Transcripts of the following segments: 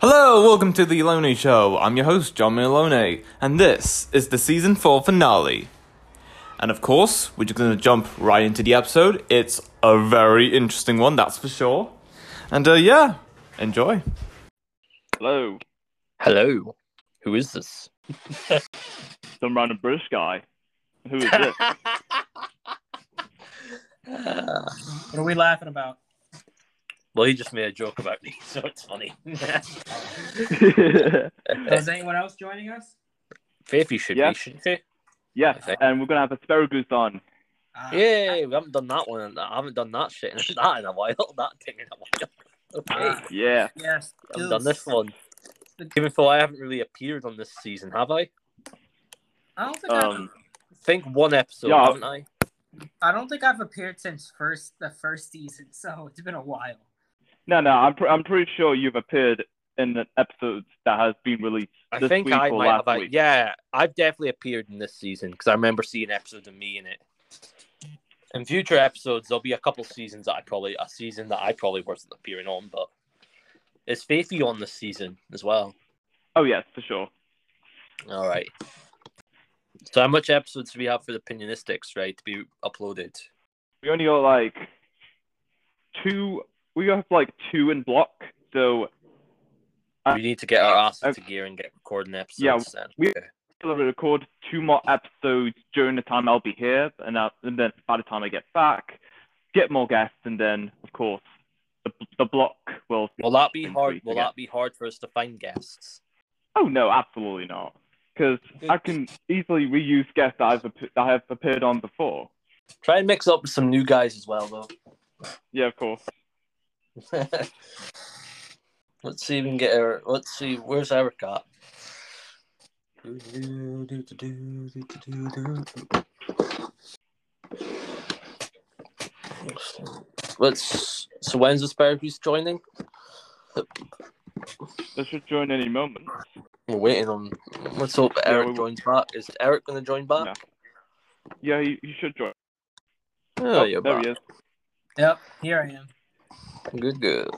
Hello, welcome to the Loney Show. I'm your host, Jamie Loney, and this is the season 4 finale. And of course, we're just gonna jump right into the episode. It's a very interesting one, that's for sure. And uh, yeah, enjoy. Hello, Hello. Who is this? some random British guy. Who is this? What are we laughing about? Well, he just made a joke about me, so it's funny. Is anyone else joining us? Faith, you should Yeah. be, shouldn't you? yes, and we're gonna have Asparagus on. Ah, Yay, we haven't done that one. I haven't done that shit in that in a while. That thing in a while. Okay, Ah. Yeah, Yes. I've done this one. Even though I haven't really appeared on this season, have I? I don't think I've, um, I think one episode, Yeah. haven't I? I don't think I've appeared since first the first season, so it's been a while. No, no, I'm pr- I'm pretty sure you've appeared in an episode that has been released I this think week I or might have. Week. Yeah, I've definitely appeared in this season because I remember seeing episodes of me in it. In future episodes, there'll be a couple seasons that I probably a season that I probably wasn't appearing on, but is Faithy on this season as well? Oh yes, for sure. All right. So how much episodes do we have for the Opinionistics, right, to be uploaded? We only got like two. We have like two in block. So Uh, we need to get our asses uh, to gear and get recording episodes. yeah, then. we- Okay. we'll record two more episodes during the time I'll be here, and, uh, and then by the time I get back, get more guests, and then of course the the block will. Will that be hard? Will again. that be hard for us to find guests? Oh no, absolutely not. Because I can easily reuse guests that I've ap- that I have appeared on before. Try and mix up with some new guys as well, though. Yeah, of course. let's see if we can get her. Let's see, where's Eric at? Let's. So when's Asparagus joining? They should join any moment. We're waiting on. Let's hope Yeah, Eric we- joins back. Is Eric going to join back? No. Yeah, you, you should join. Oh, oh you're there back. he is. Yep, here I am. Good, good.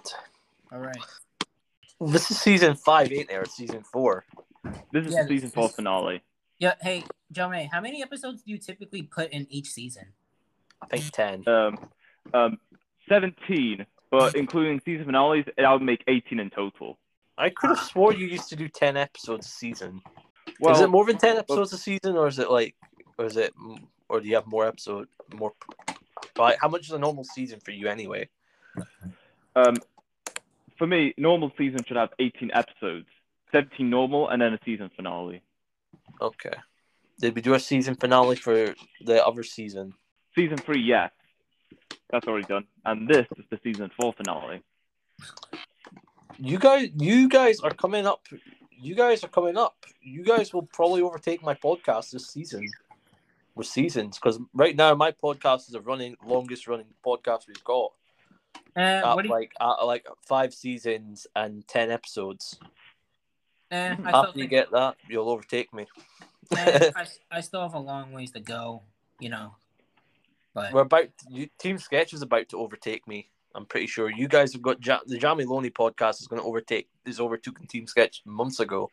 All right. This is season five, ain't there? It's season four. This is Yeah, the season this four is- finale. Yeah. Hey, Jamie, how many episodes do you typically put in each season? I think ten. Um, um, seventeen, but including season finales, that would make eighteen in total. I could have swore you used to do ten episodes a season. Well, is it more than ten episodes a season, or is it like, or is it, or do you have more episode, more? Like, how much is a normal season for you anyway? Um, for me, normal season should have eighteen episodes. Seventeen normal, and then a season finale. Okay. Did we do a season finale for the other season? Season three, yes, that's already done, and this is the season four finale. You guys, you guys are coming up. You guys are coming up. You guys will probably overtake my podcast this season with seasons because right now my podcast is the running longest running podcast we've got. Uh, At you, like at like five seasons and ten episodes. I, After you get that, you'll overtake me. eh, I, I still have a long ways to go, you know. But We're about you, Team Sketch is about to overtake me. I'm pretty sure you guys have got ja- the Jamie Loney podcast is going to overtake is overtaken Team Sketch months ago.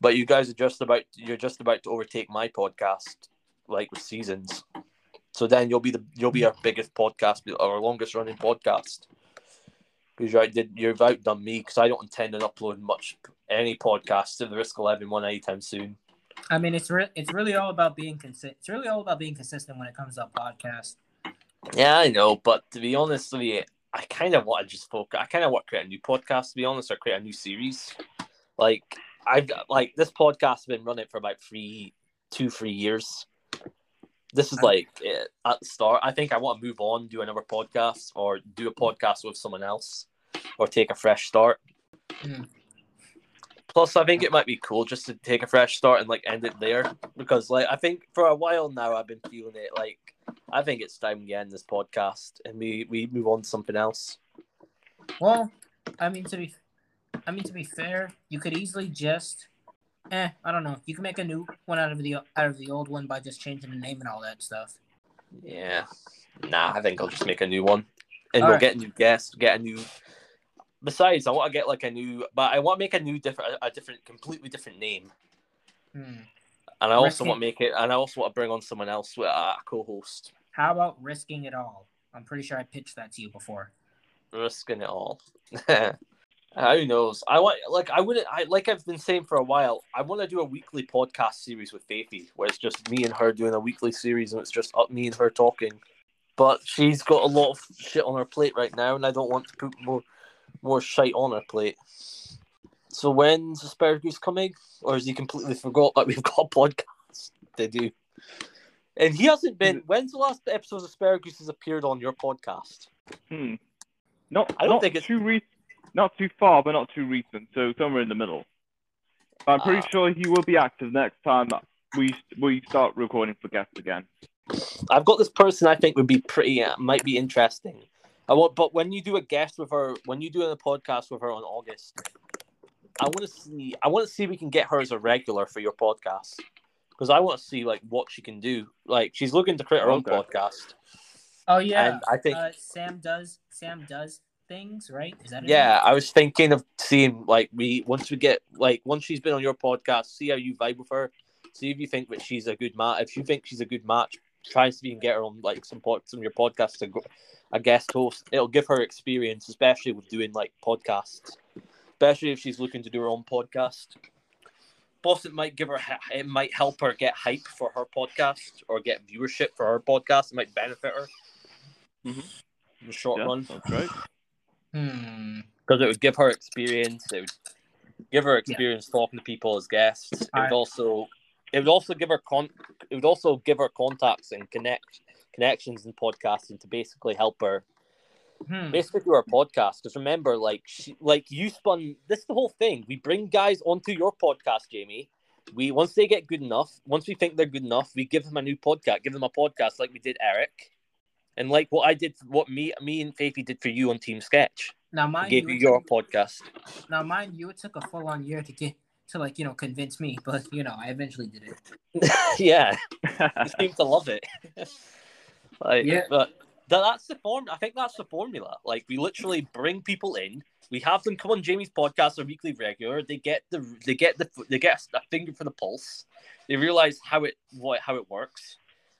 But you guys are just about you're just about to overtake my podcast, like with seasons. So then you'll be the you'll be our biggest podcast, our longest running podcast. Because you're you've outdone me because I don't intend on uploading much any podcast to the risk of eleven one anytime soon. I mean, it's re- it's really all about being consistent. It's really all about being consistent when it comes to a podcast. Yeah, I know, but to be honest with you, I kind of want to just focus. I kind of want to create a new podcast, to be honest, or create a new series. Like I've like this podcast has been running for about three, two, three years. This is like eh, at the start. I think I want to move on, do another podcast, or do a podcast with someone else, or take a fresh start. Hmm. Plus, I think it might be cool just to take a fresh start and like end it there because, like, I think for a while now I've been feeling it. Like, I think it's time we end this podcast and we we move on to something else. Well, I mean to be, I mean to be fair, you could easily just, eh, I don't know. You can make a new one out of the out of the old one by just changing the name and all that stuff. Yeah, nah, I think I'll just make a new one, and we'll Alright. get a new guest, get a new besides, I want to get like a new, but I want to make a new different, a different, completely different name, Hmm. and I also Risking- want to make it, and I also want to bring on someone else with a co-host, How about risking it all? I'm pretty sure I pitched that to you before. risking it all. Who knows? I want like I wouldn't. I like I've been saying for a while. I want to do a weekly podcast series with Faithy, where it's just me and her doing a weekly series, and it's just up me and her talking. But she's got a lot of shit on her plate right now, and I don't want to put more more shite on her plate. So when's asparagus coming, or has he completely forgot that we've got a podcast to do? And he hasn't been. When's the last episode of asparagus has appeared on your podcast? Hmm. Not, I don't not think it's- too re- not too far, but not too recent. So somewhere in the middle. But I'm pretty Ah. sure he will be active next time we we start recording for guests again. I've got this person I think would be pretty uh, might be interesting. I want, but when you do a guest with her, when you do a podcast with her on August, I want to see. I want to see if we can get her as a regular for your podcast because I want to see like what she can do. Like she's looking to create her own podcast, Oh yeah. and I think uh, Sam does Sam does things, right? Is that it? yeah, I was thinking of seeing like we once we get like once she's been on your podcast, see how you vibe with her, see if you think that she's a good match. If you think she's a good match, try and see if you can get her on like some pod, some of your podcasts to go, a guest host. It'll give her experience, especially with doing like podcasts, especially if she's looking to do her own podcast. Plus, it might give her it might help her get hype for her podcast or get viewership for her podcast. It might benefit her Mm-hmm. in the short Yeah, run that's right. Hmm. because it would give her experience. It would give her experience talking to people as guests. It would also, it would also give her con. It would also give her contacts and connect connections in podcasting to basically help her Hmm. basically do our podcast. Because remember, like she, like you spun this is the whole thing. We bring guys onto your podcast, Jamie. We once they get good enough, once we think they're good enough, we give them a new podcast. Give them a podcast like we did Eric, and like what I did, what me, me and Faithy did for you on Team Sketch. Now mind gave you, you your podcast. now mind you, it took a full on year to get to like you know convince me, but you know I eventually did it. yeah, you seem to love it. like, Yeah. but that, that's the form. I think that's the formula. Like, we literally bring people in. We have them come on Jamie's podcast, a weekly regular. They get the they get the they get a finger for the pulse. They realize how it what how it works,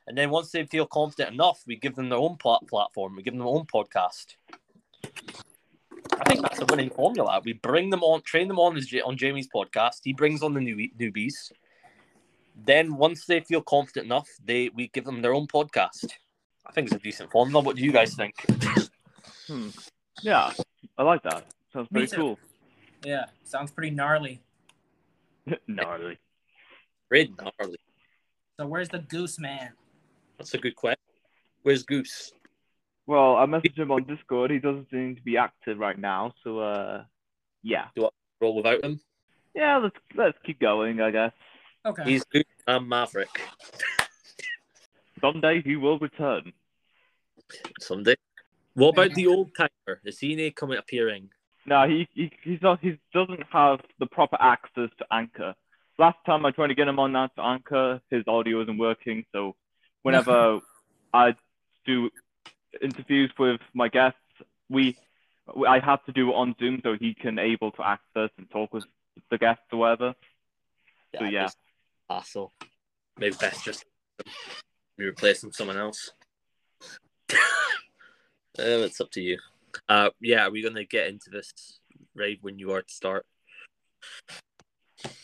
and then once they feel confident enough, we give them their own plat- platform. We give them their own podcast. I think that's a winning formula. We bring them on, train them on as Ja- on Jamie's podcast. He brings on the new newbies. Then once they feel confident enough, they we give them their own podcast. I think it's a decent formula. What do you guys think? Hmm. Yeah, I like that. Sounds pretty cool. Yeah, sounds pretty gnarly. Gnarly. Red gnarly. So where's the goose man? That's a good question. Where's Goose? Well, I messaged him on Discord. He doesn't seem to be active right now, so uh, yeah, Do I Roll without him. yeah. Let's let's keep going. I guess Okay. He's Goose. I'm Maverick. someday he will return. Someday. What about the old timer? Is he any coming appearing? No, he, he he's not. He doesn't have the proper access to Anchor. Last time I tried to get him on that to Anchor, his audio isn't working. So whenever I do interviews with my guests, we I have to do it on Zoom so he can able to access and talk with the guests or whatever. So yeah, Hassle. Maybe best just be replacing someone else. Uh, it's up to you. Uh, yeah, are we gonna get into this raid when you are to start?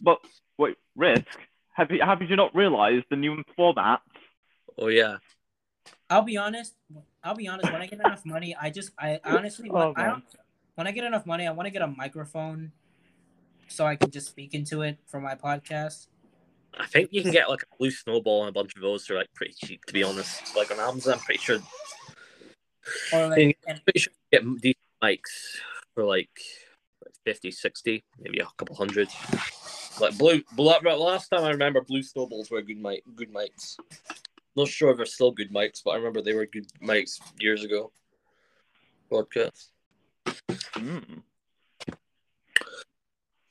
but wait, risk. Have you have you not realised the new format? Oh yeah, I'll be honest. I'll be honest. When I get enough money, I just I honestly Oh, I don't. When I get enough money, I want to get a microphone, so I can just speak into it for my podcast. I think you can get like a blue snowball and a bunch of those are like pretty cheap. To be honest, like on Amazon, I'm pretty sure. Or like, and, Pretty sure you can get decent mics for like 50, 60, maybe a couple hundred. Like blue, blue last time I remember, blue snowballs were good mic, good mics. Not sure if they're still good mics, but I remember they were good mics years ago. Podcast. Mm.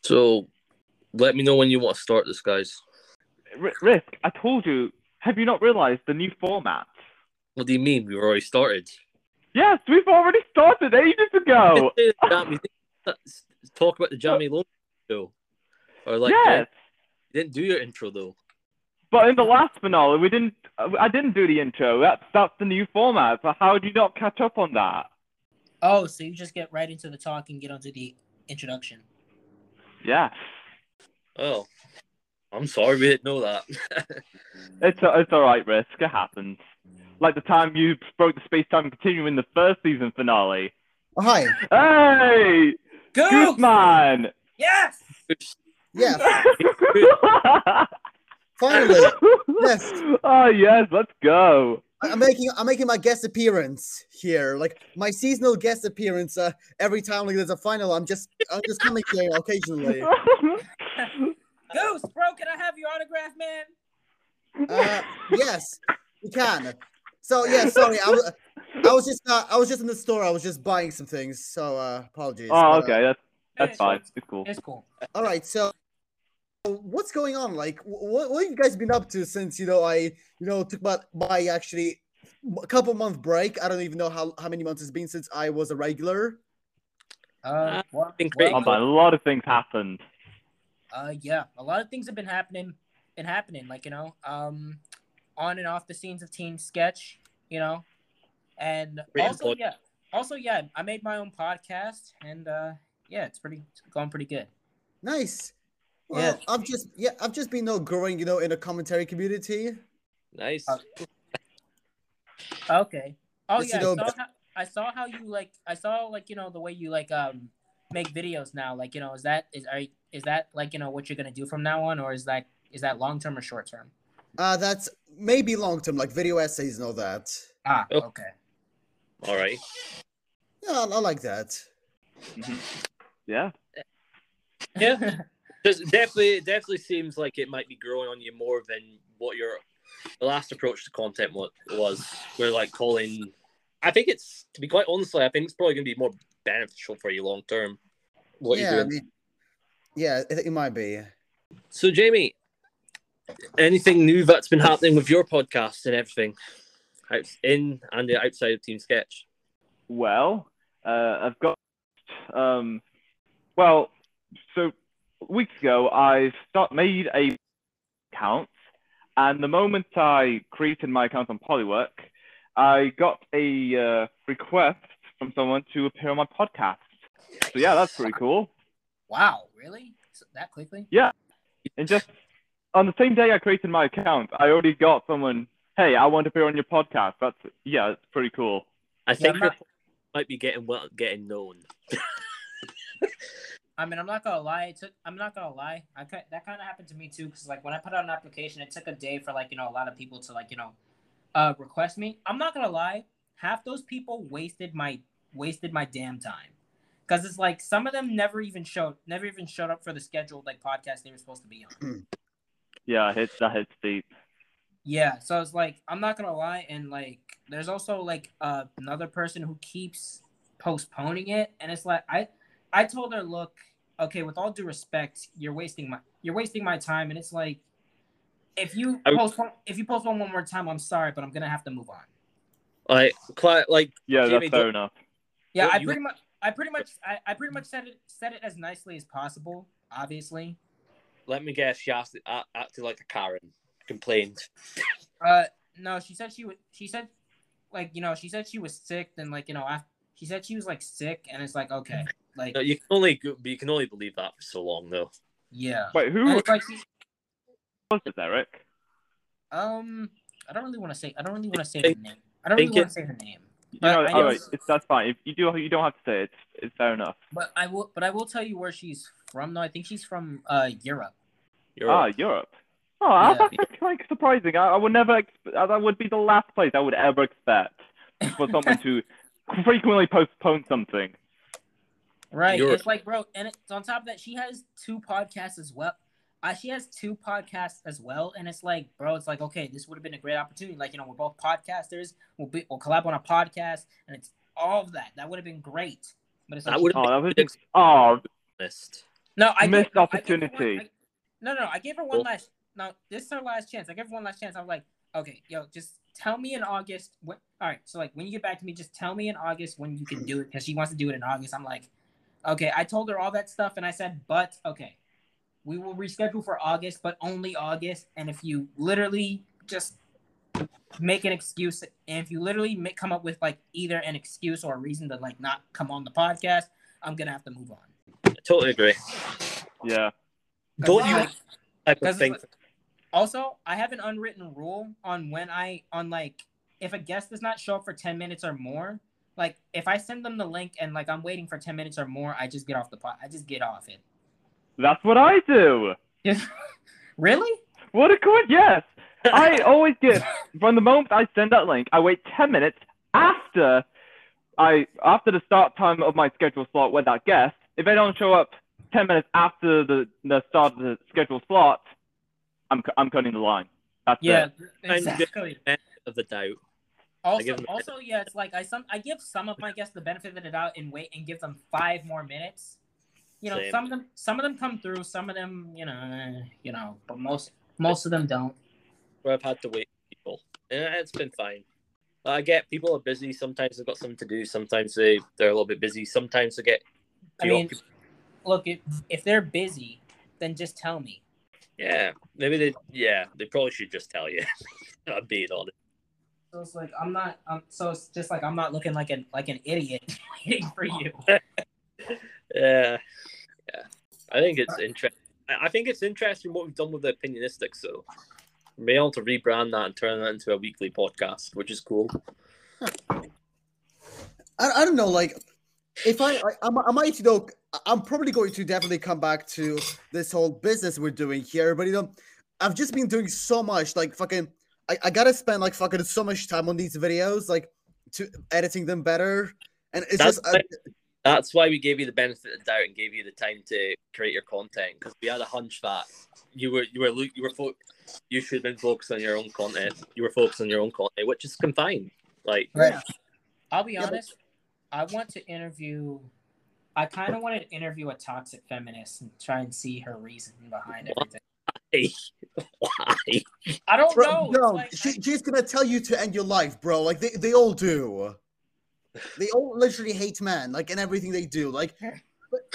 So, let me know when you want to start this, guys. Risk. I told you. Have you not realised the new format? What do you mean? We've already started. Yes, we've already started ages ago. Damn, you think Let's talk about the Jamie Loney show. Or like, yes, you didn't do your intro though. But in the last finale, we didn't. I didn't do the intro. That's that's the new format. So how did you not catch up on that? Oh, so you just get right into the talk and get onto the introduction. Yeah. Oh, I'm sorry we didn't know that. it's it's all right, risk. It happens. Like the time you broke the space-time continuum in the first season finale. Oh, hi. Hey, Go! Gooseman! Yes! Yeah, finally. Yes. Oh yes, let's go. I'm making I'm making my guest appearance here. Like my seasonal guest appearance. Uh, every time like there's a final, I'm just I'm just coming here occasionally. Goose, bro, can I have your autograph, man? Uh, yes, you can. So yeah, sorry. I was I was just uh, I was just in the store. I was just buying some things. So uh, apologies. oh, but, uh, okay, that's that's fine. It's cool. It's cool. all right. So what's going on? Like, what what have you guys been up to since you know I you know took my my actually a couple month break. I don't even know how how many months it's been since I was a regular. Uh, well, been. Oh, well, man, a lot of things happened. uh, yeah, a lot of things have been happening. Been happening, like you know, um, on and off the scenes of Team Sketch, you know, and Great also input. yeah, also yeah, I made my own podcast, and uh, yeah, it's pretty it's going pretty good. Nice. Well, Yeah. I've just yeah, I've just been you know, growing, you know, in a commentary community. nice. Uh, Okay. Oh Yes, yeah, you I saw, how, I saw how you like. I saw like you know the way you like um make videos now. Like you know, is that is are is that like you know what you're gonna do from now on, or is that is that long term or short term? Uh that's maybe long term, like video essays and all that. Ah, Oh. okay. All right. Yeah, I, I like that. Yeah. Yeah. Just definitely, it definitely seems like it might be growing on you more than what your the last approach to content was. We're like calling. I think it's to be quite honestly, I think it's probably going to be more beneficial for you long term. What yeah, you're I doing. mean, yeah, it, it might be. So, Jamie, anything new that's been happening with your podcast and everything, in and the outside of Team Sketch? Well, uh, I've got, um, well, so weeks ago I start made a account, and the moment I created my account on Polywork, I got a uh, request from someone to appear on my podcast. So yeah, that's pretty cool. wow, really? That quickly? Yeah. And just on the same day I created my account, I already got someone. Hey, I want to appear on your podcast. That's yeah, it's pretty cool. I think I'm not- might be getting well, getting known. I mean, I'm not gonna lie. It took. I'm not gonna lie. I ki- that kind of happened to me too. Cause like when I put out an application, it took a day for like you know a lot of people to like you know, uh, request me. I'm not gonna lie. Half those people wasted my wasted my damn time. Cause it's like some of them never even showed never even showed up for the scheduled like podcast they were supposed to be on. Yeah, it hits that hits deep. Yeah, so it's like I'm not gonna lie, and like there's also like uh, another person who keeps postponing it, and it's like I I told her, look, okay, with all due respect, you're wasting my you're wasting my time, and it's like if you I- postpone if you postpone one more time, I'm sorry, but I'm gonna have to move on. Like, quite like Yeah, Jamie, that's fair enough. Yeah, Well, I you- pretty much I pretty much I, I pretty much said it said it as nicely as possible, obviously. let me guess, she asked, acted like a Karen, complained. Uh, no, she said she was. She said, like you know, she said she was sick. Then like you know, after, she said she was like sick, and it's like okay, like No, you can only you can only believe that for so long though. yeah. Wait, who it's like she- was this, Eric? um, I don't really want to say. I don't really want to say Think- her name. I don't really want to say her name. You But know, I all right, guess- it's that's fine. If you do, you don't have to say it. It's, it's fair enough. But I will. But I will tell you where she's from. though. I think she's from uh Europe. You're ah. Europe. Oh, Yeah. that's quite surprising. I, I would never. Exp- that would be the last place I would ever expect for someone to frequently postpone something. Right. Europe. It's like, bro, and it's on top of that, she has two podcasts as well. Uh, she has two podcasts as well, and it's like, bro, it's like, okay, this would have been a great opportunity. Like, you know, we're both podcasters. We'll be, we'll collab on a podcast, and it's all of that. That would have been great. But it's like, That would Oh, that have was been oh, honest. no, I missed gave- no, I one- I- no, no, I gave her one last. No, this is her last chance. I gave her one last chance. I'm like, okay, yo, just tell me in August. What? All right, so like when you get back to me, just tell me in August when you can do it because she wants to do it in August. I'm like, Okay, I told her all that stuff, and I said, but okay, we will reschedule for August, but only August. And if you literally just make an excuse, and if you literally make, come up with like either an excuse or a reason to like not come on the podcast, I'm gonna have to move on. I totally agree. Yeah. Don't you I type Because of thing? it's Also, I have an unwritten rule on when I on like if a guest does not show up for ten minutes or more. Like if I send them the link and like I'm waiting for ten minutes or more, I just get off the pot. I just get off it. That's what I do. really? What a coincidence. Yes. I always get from the moment I send that link, I wait 10 minutes after I after the start time of my scheduled slot with that guest. If they don't show up 10 minutes after the, the start of the scheduled slot, I'm I'm cutting the line. That's Yeah, it. And- exactly. Of the doubt. Also, also, yeah, it's like I some I give some of my guests the benefit of the doubt and wait and give them five more minutes. You know, Same. some of them some of them come through, some of them, you know, you know, but most most of them don't. Where I've had to wait for people. Yeah, it's been fine. I get people are busy. Sometimes they've got something to do. Sometimes they they're a little bit busy. Sometimes they get. I mean, preoccupied. look, if if they're busy, then just tell me. yeah, maybe they. Yeah, they probably should just tell you. I'm being honest. So it's like I'm not. Um, so it's just like I'm not looking like an like an idiot waiting for you. Yeah, yeah. I think it's interesting. I think it's interesting what we've done with the opinionistics, So We're able to rebrand that and turn that into a weekly podcast, which is cool. I, I don't know, like if I, I I'm- I might you know I'm probably going to definitely come back to this whole business we're doing here, but you know I've just been doing so much like fucking I, I gotta spend like fucking so much time on these videos like to editing them better and it's That's just uh, like- That's why we gave you the benefit of the doubt and gave you the time to create your content because we had a hunch that you were you were you were fo- you should have been focused on your own content. You were focused on your own content, which is fine. Like Right. I'll be Yeah, but- honest. I want to interview. I kind of wanted to interview a toxic feminist and try and see her reason behind What? everything. Why? I don't bro, know. no, It's she, like, she's gonna tell you to end your life, bro. Like they, they all do. They all literally hate men, like in everything they do. Like,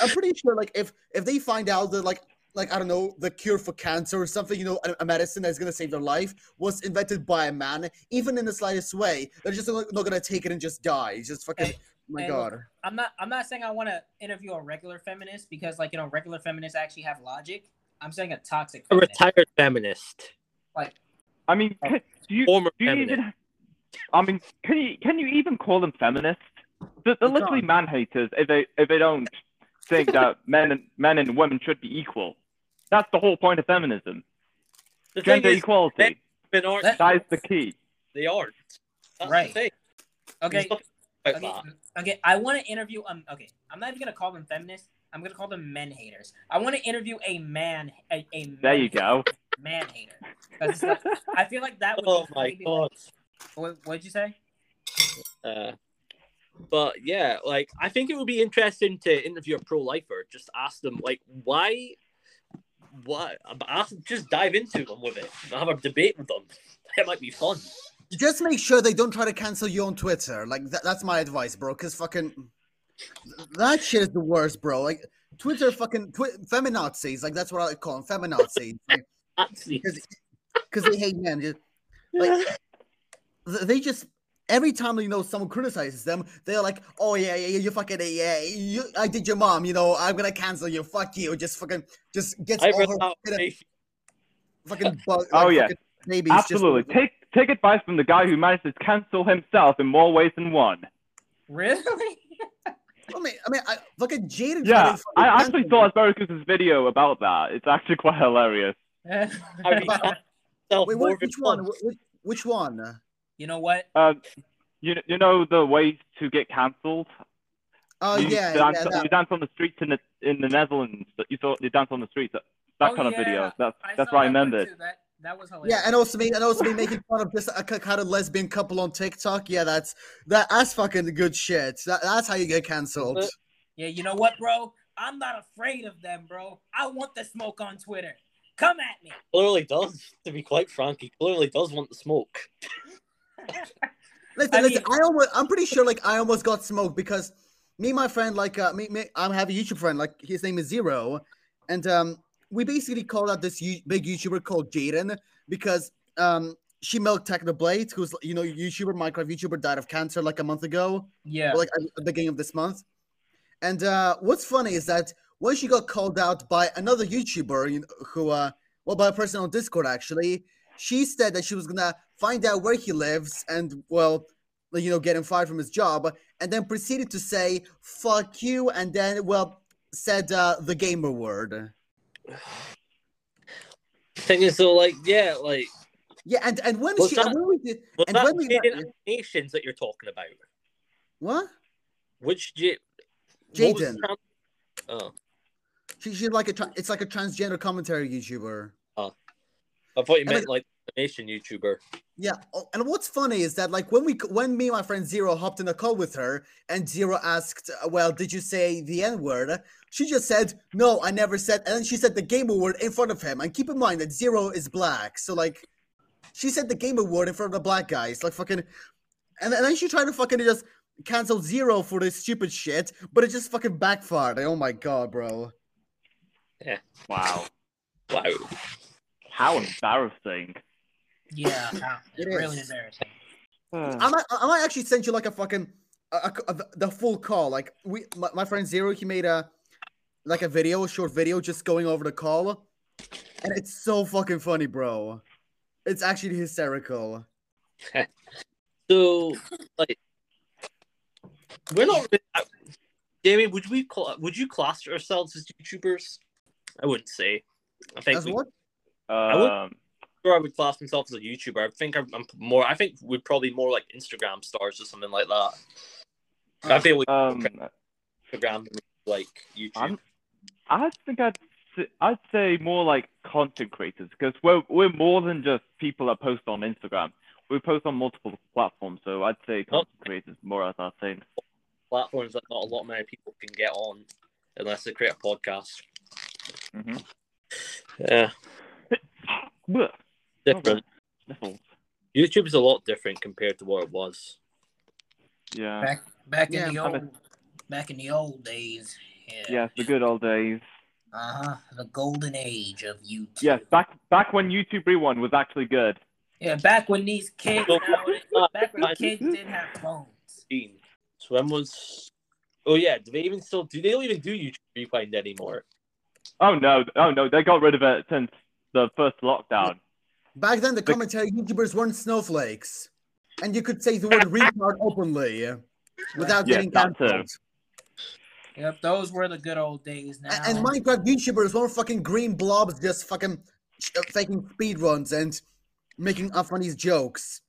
I'm pretty sure, like if if they find out that like like I don't know the cure for cancer or something, you know, a, a medicine that's gonna save their life was invented by a man, even in the slightest way, they're just not, not gonna take it and just die. It's just fucking. Hey, my hey, God. look, I'm not. I'm not saying I want to interview a regular feminist because, like, you know, regular feminists actually have logic. I'm saying a toxic. A Feminist. retired feminist, Like, I mean, can, do you former do you feminist. even? I mean, can you can you even call them feminists? They're, they're literally man haters if they if they don't think that men and men and women should be equal. That's the whole point of feminism. The Gender is, equality. men aren't. That- That is the key. They aren't. That's Right. The okay, There's nothing about okay, okay. I want to interview. Um, okay. I'm not even gonna call them feminists. I'm gonna call them men haters. I want to interview a man. A, a There man you go. man hater. like- I feel like that would. Oh my god. Like, what What'd you say? Uh, but yeah, like I think it would be interesting to interview a pro lifer. Just ask them like why, what? Ask, just dive into them with it. Have a debate with them. It might be fun. Just make sure they don't try to cancel you on Twitter. Like that, that's my advice, bro. Cause fucking that shit is the worst, bro. Like Twitter, fucking twi- feminazis. Like that's what I call them, feminazis. Like, because they hate men. Just, like they just every time you know someone criticizes them, they're like, "Oh yeah, yeah, yeah, you fucking yeah, you, I did your mom. You know, I'm gonna cancel you. Fuck you." Just fucking just gets I all read her that. fucking, fucking bug. Oh, yeah. fucking babies. just- Absolutely. Take take advice from the guy who managed to cancel himself in more ways than one. Really? I mean, I mean, I look at Jaden. Yeah, I actually saw Asparagus's video about that. It's actually quite hilarious. I mean, Wait, what, which one? Which, which one? you know what? Um, you you know the ways to get cancelled. Oh you, yeah, dance, yeah. that- you dance on the streets in the in the Netherlands. You saw you dance on the streets. That, that Oh, kind of video. That's I that's what I that one remembered. too. That that was hilarious. Yeah, and also me, and also me making fun of just a k- kind of lesbian couple on TikTok. Yeah, that's that. That's fucking good shit. That, that's how you get cancelled. Yeah, you know what, bro? I'm not afraid of them, bro. I want the smoke on Twitter. Come at me. Clearly does. To be quite frank, he clearly does want the smoke. Listen, I listen. mean- I almost, I'm pretty sure, like, I almost got smoked because me and my friend, like uh, me, me, I have a YouTube friend, like his name is Zero, and um, we basically called out this U- big YouTuber called Jaden because um, she milked Technoblade, who's you know YouTuber, Minecraft YouTuber, died of cancer like a month ago, Yeah. or, like at the beginning of this month. And uh, what's funny is that when she got called out by another YouTuber, you know, who uh, well, by a person on Discord actually, she said that she was gonna find out where he lives and well, you know, get him fired from his job, and then proceeded to say "fuck you," and then well, said uh, the gamer word. Thing is, though, like, yeah, like, Yeah, and and when Was she that- and when we did and that when we Jaden Animations that you're talking about? what? Which J- Jaden, Oh, she, she's like a tra- it's like a transgender commentary YouTuber. Oh. I thought you meant it- like animation YouTuber. Yeah, oh, and what's funny is that like when we when me and my friend Zero hopped in a call with her, and Zero asked, uh, "Well, did you say the N word?" She just said, "No, I never said," and then she said the gamer word in front of him. And keep in mind that Zero is black, so like, she said the gamer word in front of the black guys, like fucking, and, and then she tried to fucking just cancel Zero for this stupid shit, but it just fucking backfired. Oh my god, bro. Yeah. Wow. Wow. How embarrassing. Yeah. It It's really is. embarrassing. I might, I might actually send you like a fucking a, a- a- the full call. Like we, my, my friend Zero, he made a like a video, a short video, just going over the call, and it's so fucking funny, bro. It's actually hysterical. So, like, we're not. Really, uh, Jamie, would we call? Would you class ourselves as YouTubers? I wouldn't say. I think As we, what? would- Um, sure I would class myself as a YouTuber. I think I'm, I'm more. I think we're probably more like Instagram stars or something like that. I feel like um, Instagram like YouTube. I'm, I think I'd I'd say more like content creators because we're we're more than just people that post on Instagram. We post on multiple platforms, so I'd say content creators more as our thing. platforms that not a lot of many people can get on unless they create a podcast. Mm-hmm. Yeah, different. Sniffles. YouTube is a lot different compared to what it was. Yeah. Back back Yeah, in the I'm a- old back in the old days. Yeah. Yes, the good old days. Uh huh. The golden age of YouTube. Yes, back back when YouTube Rewind was actually good. Yeah. Back when these kids, back when kids didn't have phones. Steam. So when was? Oh yeah, do they even still do? They don't even do YouTube Rewind anymore. Oh no, oh no, they got rid of it since the first lockdown. Back then, the commentary YouTubers weren't snowflakes, and you could say the word retard openly without Yeah, getting that cancelled. Yep. Those were the good old days. Now. A- And Minecraft YouTubers weren't fucking green blobs just fucking uh, faking speed runs and making up funny jokes.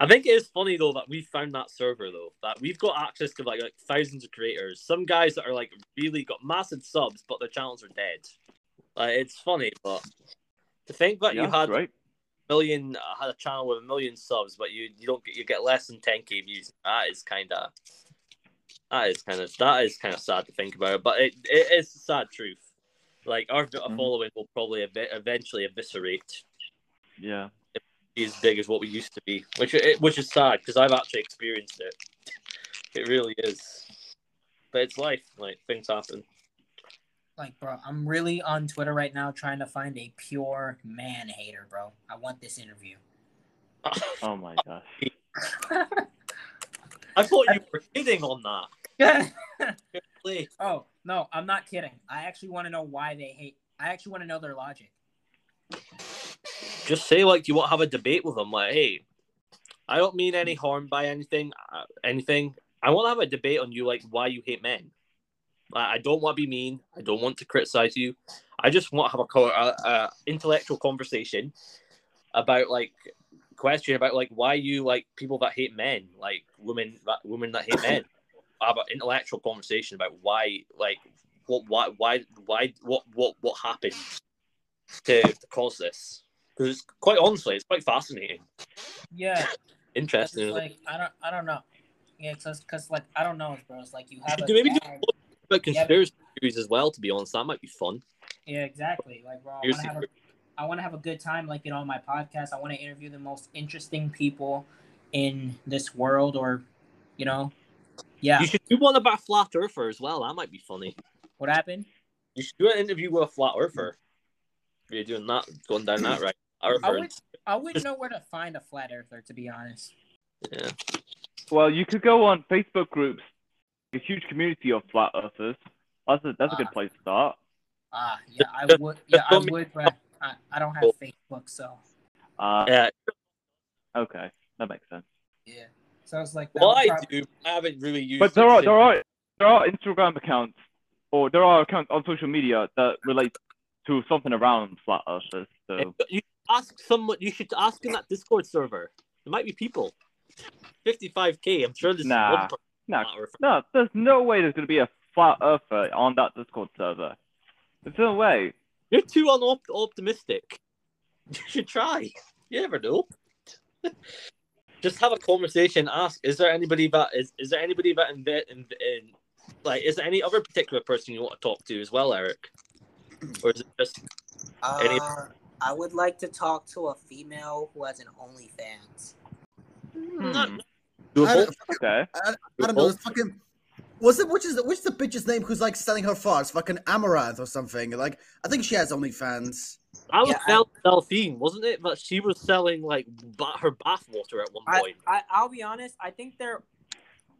I think it is funny though that we found that server though that we've got access to like like thousands of creators. Some guys that are like really got massive subs, but their channels are dead. Like it's funny, but to think that yeah, you had right. Million uh, had a channel with a million subs, but you you don't get you get less than ten k views. That is kind of that is kind of that is kind of sad to think about. But it it is a sad truth. Like our Mhm. following will probably ev- eventually eviscerate Yeah. be as big as what we used to be, which it, which is sad because I've actually experienced it. It really is, but it's life. Like things happen. Like, bro, I'm really on Twitter right now trying to find a pure man hater, bro. I want this interview. Oh my gosh. I thought you were kidding on that. Oh no, I'm not kidding. I actually want to know why they hate. I actually want to know their logic. Just say like you want to have a debate with them. Like, hey, I don't mean any harm by anything. Uh, anything. I want to have a debate on you, like why you hate men. I don't want to be mean. I don't want to criticize you. I just want to have a, a, a intellectual conversation about like question about like why you like people that hate men, like women that women that hate men. Have an intellectual conversation about why, like, what, why, why, why, what, what, what happened to, to cause this? Because quite honestly, it's quite fascinating, Yeah, interesting. like I don't, I don't know. Yeah, cause, cause like I don't know, bro. It's like you have should a do- maybe do bad- But conspiracy theories as well. To be honest, that might be fun. Yeah, exactly. Like, bro, I want to have a, I want to have a good time, like you know, on my podcast. I want to interview the most interesting people in this world, or you know, Yeah. You should do one about flat earther as well. That might be funny. What happened? You should do an interview with a flat earther. If you're doing that, going down that right. I would. I wouldn't know where to find a flat earther, to be honest. Yeah. Well, you could go on Facebook groups, a huge community of flat earthers. That's a that's a good Ah. place to start. Ah, yeah, I would. Yeah, I would, but I, I don't have Facebook, so Uh, Yeah. okay, that makes sense. yeah. So it's like that. Well, I prob- do. I haven't really used. But there are there are there are Instagram accounts or there are accounts on social media that relate to something around flat earthers. So You ask someone. You should ask in that Discord server. There might be people. Fifty-five k. I'm sure there's Nah. one person nah, flat earther. no, there's no way there's gonna be a flat earther on that Discord server. There's no way. You're too unoptimistic. You should try. You never know. Just have a conversation. Ask: Is there anybody that is? Is there anybody that in, in, in like? Is there any other particular person you want to talk to as well, Eric? Or is it just Any- Uh, I would like to talk to a female who has an OnlyFans. not I doable? okay. I, I don't know. It's fucking. What's it? Which is the, which is the bitch's name who's like selling her farts? Fucking Amouranth or something. Like I think she has OnlyFans. I was Yeah, I- Delphine, wasn't it? But she was selling like ba- her bathwater at one point. I I'll be honest. I think they're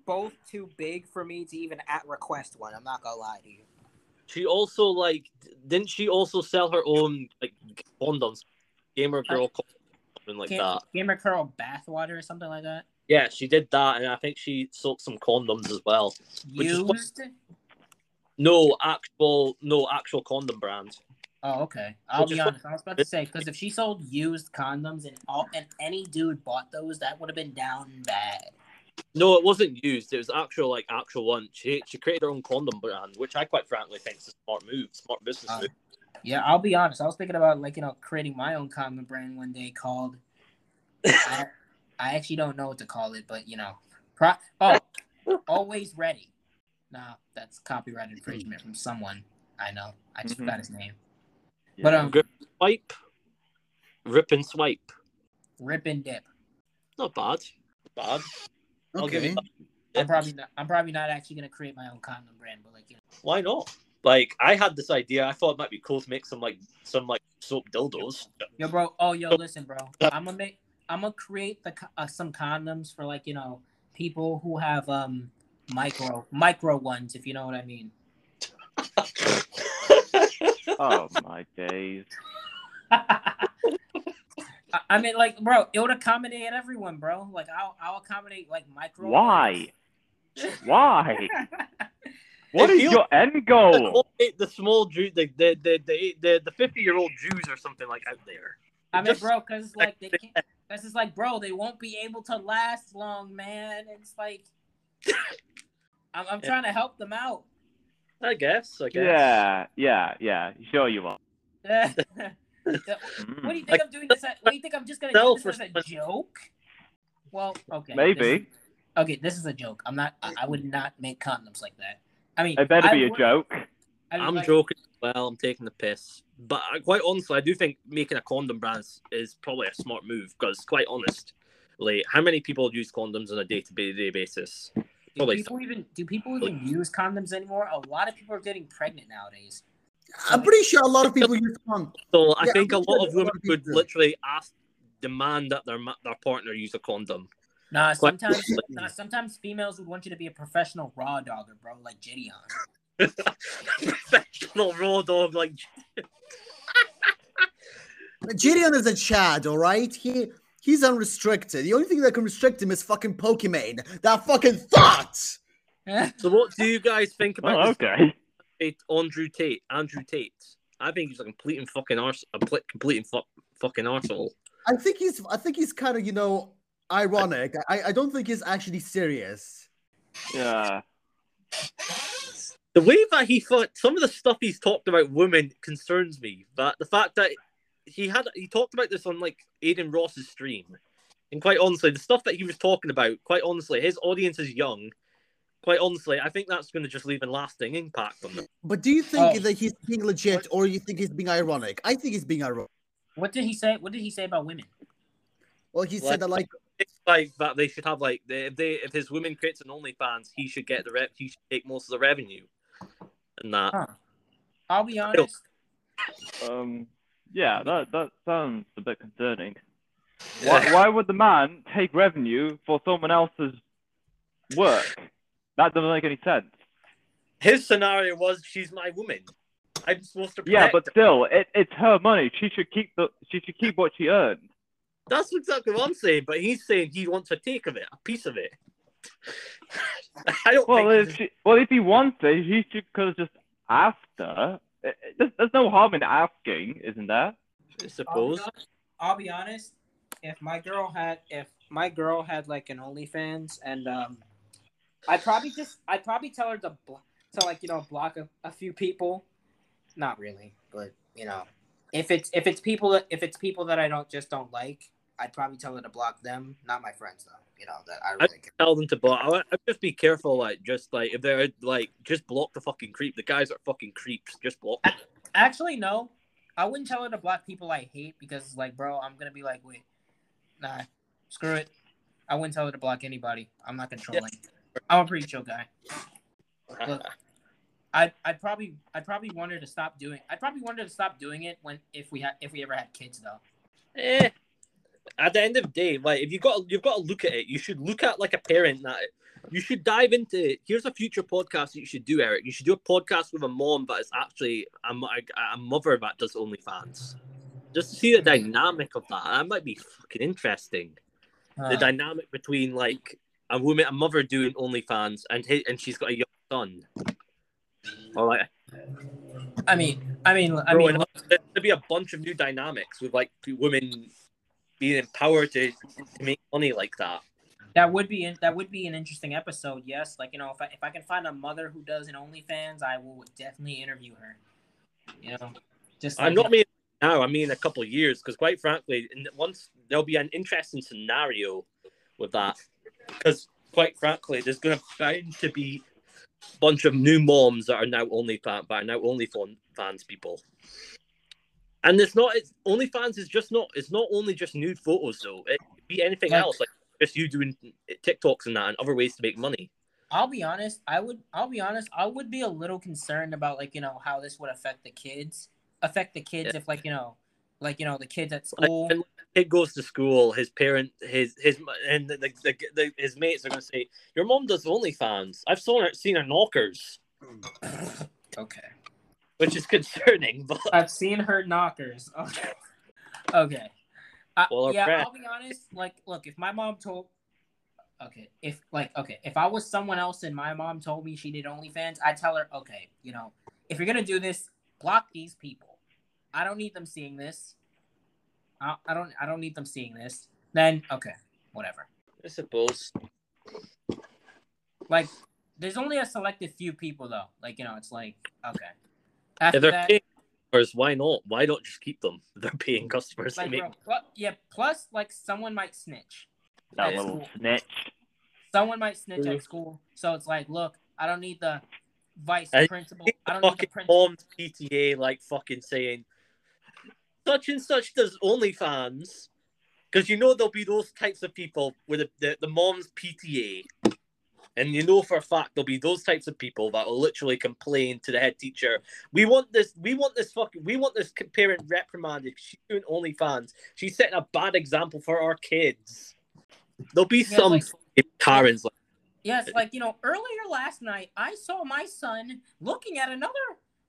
both too big for me to even at request one. I'm not gonna lie to you. She also like didn't she also sell her own like condoms, gamer girl condoms, something like Cam- that. Gamer girl bathwater or something like that. Yeah, she did that, and I think she sold some condoms as well. Which is Used. No actual, no actual condom brand. Oh, okay. I'll Which be honest. I was about to say because if she sold used condoms and all and any dude bought those, that would have been down bad. No, it wasn't used. It was actual, like actual one. She she created her own condom brand, which I quite frankly think is a smart move, smart business Uh, move. Yeah, I'll be honest. I was thinking about like you know creating my own condom brand one day called. I, I actually don't know what to call it, but you know, pro- oh, always ready. Nah, that's copyright infringement from someone I know. I just Mhm. forgot his name. Yeah. But um, Grip swipe, rip and swipe. rip and dip. Not bad. Bad. I'll give Okay. you that. I'm probably not. I'm probably not actually gonna create my own condom brand, but like you know, Why not? Like I had this idea. I thought it might be cool to make some like some like soap dildos. yo, bro. Oh, yo, listen, bro. I'm gonna make. I'm gonna create the uh, some condoms for like you know people who have um micro micro ones, if you know what I mean. Oh my days. I I mean, like, bro, it would accommodate everyone, bro. Like, I'll, I'll accommodate like micro. Why? Why? What If is you- your end goal? the small Jew, the the the the the, the fifty year old Jews or something like out there. I mean, Just- bro, because like they can't. This is like, bro, they won't be able to last long, man. It's like, I'm, I'm trying to help them out. I guess. I guess. Yeah, yeah, yeah. Sure you are. what Mm. do you think I'm doing this? At, what do you think I'm just gonna do for this as a joke? Well, okay. Maybe. this- okay, this is a joke. I'm not. I, I would not make condoms like that. I mean, It better be a joke. I mean, I'm like, joking. Well, I'm taking the piss, but quite honestly, I do think making a condom brand is probably a smart move. Because quite honestly, how many people use condoms on a day-to-day basis? Do Probably people even do people even use condoms anymore? A lot of people are getting pregnant nowadays. I'm pretty sure a lot of people use condoms. So I Yeah, think a I'm lot sure of a lot women of people would do. literally ask, demand that their their partner use a condom. Nah, sometimes nah, sometimes females would want you to be a professional raw dogger, bro, like Gideon. Professional raw dog, like Gideon is a Chad, all right? He he's unrestricted. The only thing that can restrict him is fucking Pokemon. That fucking thought. So, what do you guys think about Oh, this okay. Tate, Andrew Tate? Andrew Tate. I think he's a complete and fucking arse, a pl- complete and fu- fucking arsehole. I think he's I think he's kind of you know ironic. I I don't think he's actually serious. Yeah. The way that he thought some of the stuff he's talked about women concerns me. But the fact that he had he talked about this on like Adin Ross's stream, and quite honestly, the stuff that he was talking about, quite honestly, his audience is young. Quite honestly, I think that's going to just leave a lasting impact on them. But do you think Oh. that he's being legit or you think he's being ironic? I think he's being ironic. what did he say? What did he say about women? Well, he Like- said that like it's like that they should have like they, if they if his women creates an OnlyFans, he should get the rep. He should take most of the revenue, and that. Huh. I'll be honest. Um, yeah, that that sounds a bit concerning. Why, why would the man take revenue for someone else's work? That doesn't make any sense. His scenario was she's my woman. I'm supposed to. Yeah, but her. still, it, it's her money. She should keep the she should keep what she earned. that's exactly what I'm saying. But he's saying he wants a take of it, a piece of it. I don't Well, think. if she, well, if he wants it, he should could have just asked her. It- it- There's, there's no harm in asking, isn't there? I I'll be, suppose. honest, I'll be honest. If my girl had, if my girl had like an OnlyFans, and um, I'd probably just, I'd probably tell her to, blo- to like you know block a, a few people. Not really, but you know, if it's if it's people that if it's people that I don't just don't like, I'd probably tell her to block them. Not my friends though. You know that I really care. Tell them to block. I I'd just be careful, like just like if they're like just block the fucking creep. The guys are fucking creeps. Just block. them. Actually, no. I wouldn't tell her to block people I hate because, like, bro, I'm gonna be like, wait, nah, screw it. I wouldn't tell her to block anybody. I'm not controlling. I'm a pretty chill guy. Look, I'd, I'd probably, I'd probably want her to stop doing. I'd probably want her to stop doing it when, if we had, if we ever had kids, though. Eh. At the end of the day, like if you got you've got to look at it. You should look at like a parent that you should dive into. Here's a future podcast that you should do, Eric. You should do a podcast with a mom, but it's actually a, a, a mother that does OnlyFans. Just to see the dynamic of that. That might be fucking interesting. the Uh, dynamic between like a woman, a mother doing OnlyFans, and his, and she's got a young son. All right. I mean, I mean, I mean, there'd be a bunch of new dynamics with like women being empowered to, to make money like that. that would be that would be an interesting episode. Yes, like you know, if I if I can find a mother who does an OnlyFans, I will definitely interview her. You know, just I'm not meaning now. I mean a couple of years, because quite frankly, once there'll be an interesting scenario with that, because quite frankly, there's going to bound to be a bunch of new moms that are now OnlyFans, but are now OnlyFans people. And it's not. It's OnlyFans is just not. It's not only just nude photos though. It could be anything Like- else, like just you doing TikToks and that, and other ways to make money. I'll be honest. I would. I'll be honest. I would be a little concerned about like you know how this would affect the kids. Affect the kids Yeah. if like you know, like you know the kids at school. the kid goes to school, his parent, his his and the, the, the, the his mates are going to say, "Your mom does OnlyFans. I've seen her seen her knockers," okay. Which is concerning. But I've seen her knockers. Okay. Okay. Uh, Well, yeah, friend- I'll be honest. Like, look, if my mom told, okay, if like, okay, if I was someone else and my mom told me she did OnlyFans, I'd tell her, okay, you know, if you're gonna do this, block these people. I don't need them seeing this. I, I don't. I don't need them seeing this. Then, okay, whatever. I suppose Like, there's only a selected few people though. Like, you know, it's like, okay. If After they're that, paying customers, why not? Why not just keep them? They're paying customers. Like, make bro, pl- yeah. Plus, like, someone might snitch. That little school. snitch. someone might snitch at school. So it's like, look, I don't need the vice And principal. I don't need the principal. mom's PTA like fucking saying such and such does OnlyFans because you know there'll be those types of people with the, the, the mom's PTA. And you know for a fact there'll be those types of people that will literally complain to the head teacher. We want this. We want this fucking. We want this parent reprimanded. She's doing OnlyFans. She's setting a bad example for our kids. There'll be Yeah, some like- Karens like Yes, like you know, earlier last night I saw my son looking at another,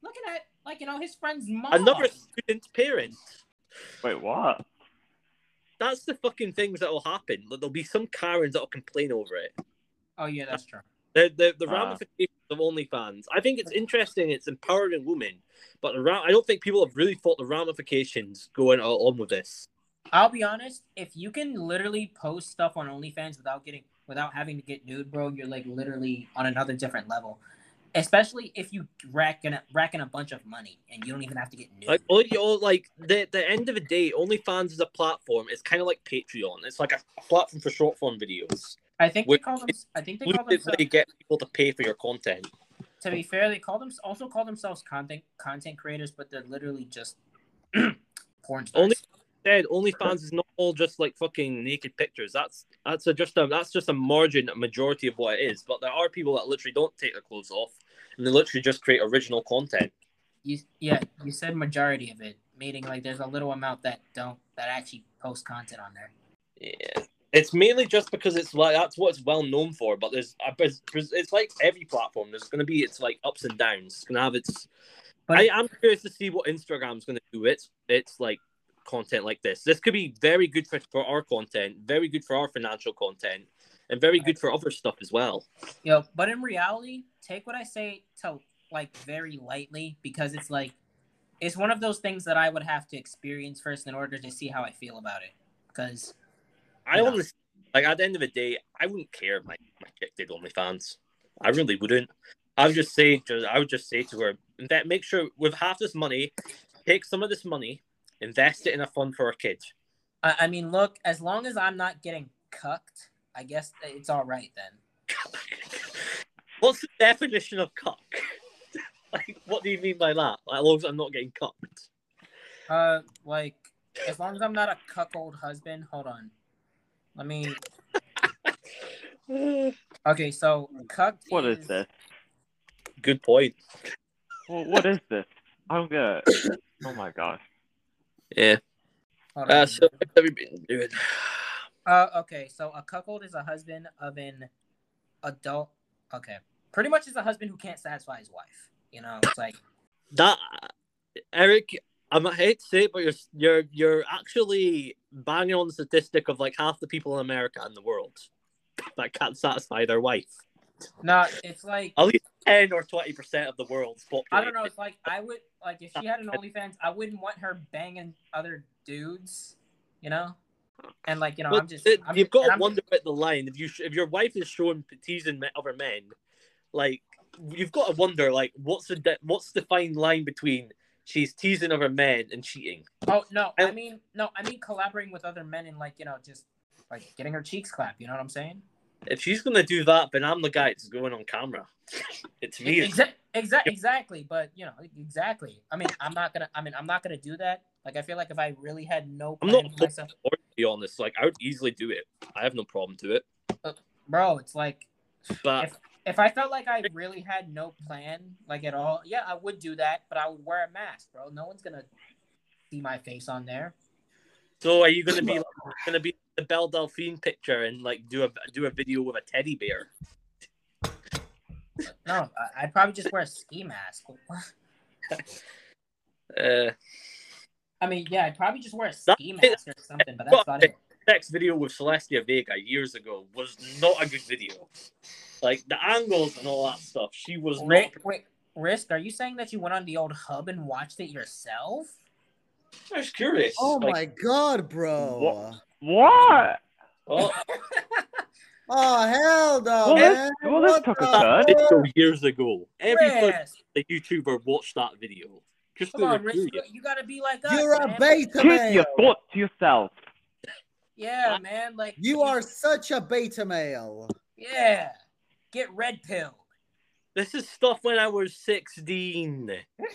looking at like you know his friend's mom. another student's parent. Wait, what? That's the fucking things that will happen. There'll be some Karens that will complain over it. Oh yeah, that's true. The the, the Ah. ramifications of OnlyFans. I think it's interesting. It's empowering women, but the ra- I don't think people have really thought the ramifications going on with this. I'll be honest. If you can literally post stuff on OnlyFans without getting, without having to get nude, bro, you're like literally on another different level. Especially if you racking racking a bunch of money and you don't even have to get nude. Like, all you all like the the end of the day, OnlyFans is a platform. It's kind of like Patreon. It's like a platform for short form videos. I think they call them. I think they call They themselves. get people to pay for your content. to be fair, they call them also call themselves content content creators, but they're literally just porn stars. Only- said, OnlyFans is not all just like fucking naked pictures. That's that's a, just a that's just a margin, a majority of what it is. But there are people that literally don't take their clothes off and they literally just create original content. You yeah, you said majority of it, meaning like there's a little amount that don't that actually post content on there. Yeah, it's mainly just because it's like that's what it's well known for. But there's it's, it's like every platform. There's going to be its like ups and downs. It's going to have its. But I am curious to see what Instagram's going to do. It's it's like content like this. This could be very good for, for our content, very good for our financial content, and very good for other stuff as well. Yo, but in reality, take what I say to like very lightly because it's like it's one of those things that I would have to experience first in order to see how I feel about it. Because I Yeah. honestly like at the end of the day, I wouldn't care if my, my chick did OnlyFans. I really wouldn't. I would just say just I would just say to her that make sure with half this money, take some of this money, invest it in a fund for our kids. I, I mean, look, as long as I'm not getting cucked, I guess it's all right then. What's the definition of cuck? like what do you mean by that? Like, as long as I'm not getting cucked. Uh, like as long as I'm not a cuckold husband. Hold on, let me. Okay, so cucked. What is this? Good point. Well, what is this? I don't get it. Oh my gosh. Yeah. Hold Uh, on. so what have you been doing? Uh, okay, so a cuckold is a husband of an adult. Okay, pretty much is a husband who can't satisfy his wife. You know, it's like That Eric, I'm I hate to say it, but you're you're you're actually banging on the statistic of like half the people in America and the world that can't satisfy their wife. no, it's like At least ten or twenty percent of the world's population. I don't know. It's like I would like if she had an OnlyFans, I wouldn't want her banging other dudes. You know, and like you know, I'm just it- I'm, you've got to wonder about the line. If you if your wife is showing teasing other men, like you've got to wonder like what's the de- what's the fine line between she's teasing other men and cheating. Oh no, I mean no, I mean collaborating with other men and like you know just like getting her cheeks clapped. You know what I'm saying? If she's gonna do that, then I'm the guy that's going on camera. It's me. Exactly, exa- exactly. But you know, exactly. I mean, I'm not gonna. I mean, I'm not gonna do that. Like, I feel like if I really had no I'm not myself, to be honest, like I would easily do it. I have no problem to it. Uh, bro, it's like But If- if I felt like I really had no plan, like at all, yeah, I would do that. But I would wear a mask, bro. No one's gonna see my face on there. so are you gonna be like, gonna be the Belle Delphine picture and like do a do a video with a teddy bear? No, I'd probably just wear a ski mask. Uh, I mean, yeah, I'd probably just wear a ski mask or something. But that's about it. next video with Celestia Vega years ago was not a good video. Like the angles and all that stuff, she was not. Wait, wait, Risk, are you saying that you went on the old hub and watched it yourself? I was curious. Oh like, my god, bro. What? What? Oh, Oh hell no, Well, this- man. well, this took a turn. video fuck? years ago. Every person, the YouTuber watched that video. Just come on, Risk, you, curious. you gotta be like us. You're a man. beta Keep your male. thoughts to yourself. Yeah, man. Like You are such a beta male. Yeah, get red pilled. This is stuff when I was sixteen.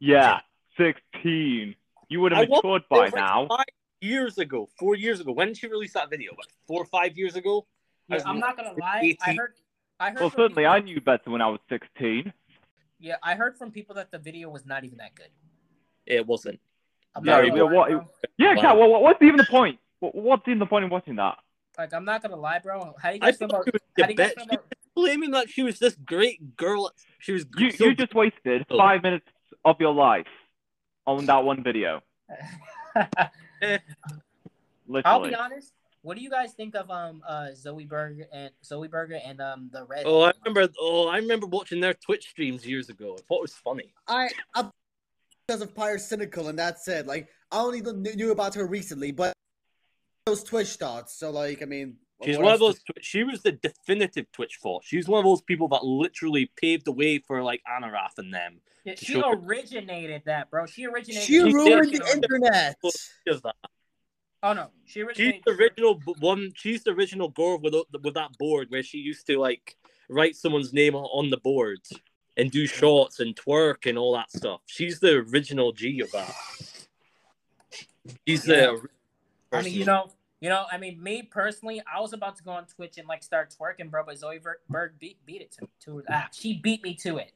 Yeah, 16. You would have was- matured by now. Five years ago, four years ago. When did she release that video? Like four or five years ago. I Yeah, was I'm not gonna lie. I heard. I heard. Well, certainly people- I knew better when I was 16. Yeah, I heard from people that the video was not even that good. It wasn't. I'm Yeah, not yeah, lie, what- bro. Yeah, Wow. Cat, well, what's even the point? What's even the point in watching that? Like, I'm not gonna lie, bro. How do you I guys feel thought about? she was How do you guys the feel about? Claiming that she was this great girl. She was. You, so you just wasted Oh. five minutes of your life on that one video. I'll be honest. What do you guys think of um uh Zoie Burgher and Zoie Burgher and um the red? Oh, I remember. Oh, I remember watching their Twitch streams years ago. I thought it was funny. I, I because of Pyrocynical, and that's it. Like I only knew about her recently, but those Twitch thoughts. So like, I mean, She's one of those. Twi- She was the definitive Twitch fault. She's one of those people that literally paved the way for like Amouranth and them. Yeah, she Sure. originated that, bro. She originated. She She ruined did- the internet. Does that? Oh no, she She's the original one. She's the original girl with with that board where she used to like write someone's name on- on the board and do shots and twerk and all that stuff. She's the original G of that. He's Yeah. Uh, I mean, you know, you know, I mean, me personally, I was about to go on Twitch and like start twerking, bro, but Zoe Ver- Berg beat beat it to, to ah, she beat me to it.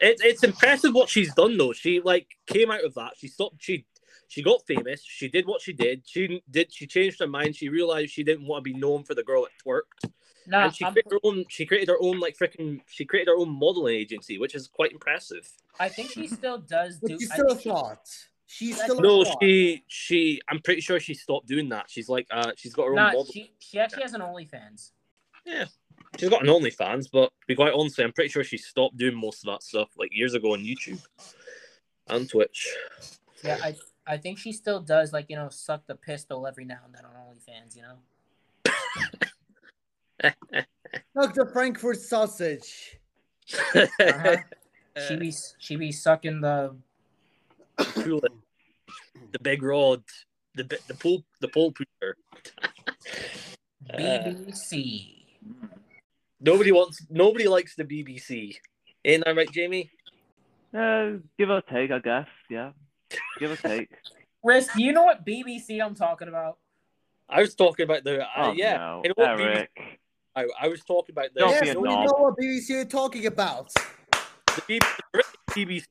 It, it's impressive what she's done though. She like came out of that. She stopped. She she got famous. She did what she did. She did. She changed her mind. She realized she didn't want to be known for the girl that twerked, No, and she I'm- created her own. She created her own like freaking. She created her own modeling agency, which is quite impressive. I think she still does do. But she's I still a think she- thought. She's still No, thought. she she. I'm pretty sure she stopped doing that. She's like uh, she's got her own Nah, model. she she actually has an OnlyFans. Yeah, she's got an OnlyFans, but to be quite honest, I'm pretty sure she stopped doing most of that stuff like years ago on YouTube and Twitch. Yeah, I I think she still does like you know suck the pistol every now and then on OnlyFans. You know. Dr. Frankfurt sausage. Uh-huh. she be she be sucking the Cool it. The big rod, the bi- the pole the pole pusher. Uh, BBC. nobody wants nobody likes the BBC. Ain't that right, Jamie? Uh, give or take, I guess. Yeah, give or take. Risk, do you know what BBC I'm talking about? I was talking about the uh, Oh yeah. no, you know what, Eric. I, I was talking about the, Don't yes, be a we knob. know what BBC you're talking about. the, B- the British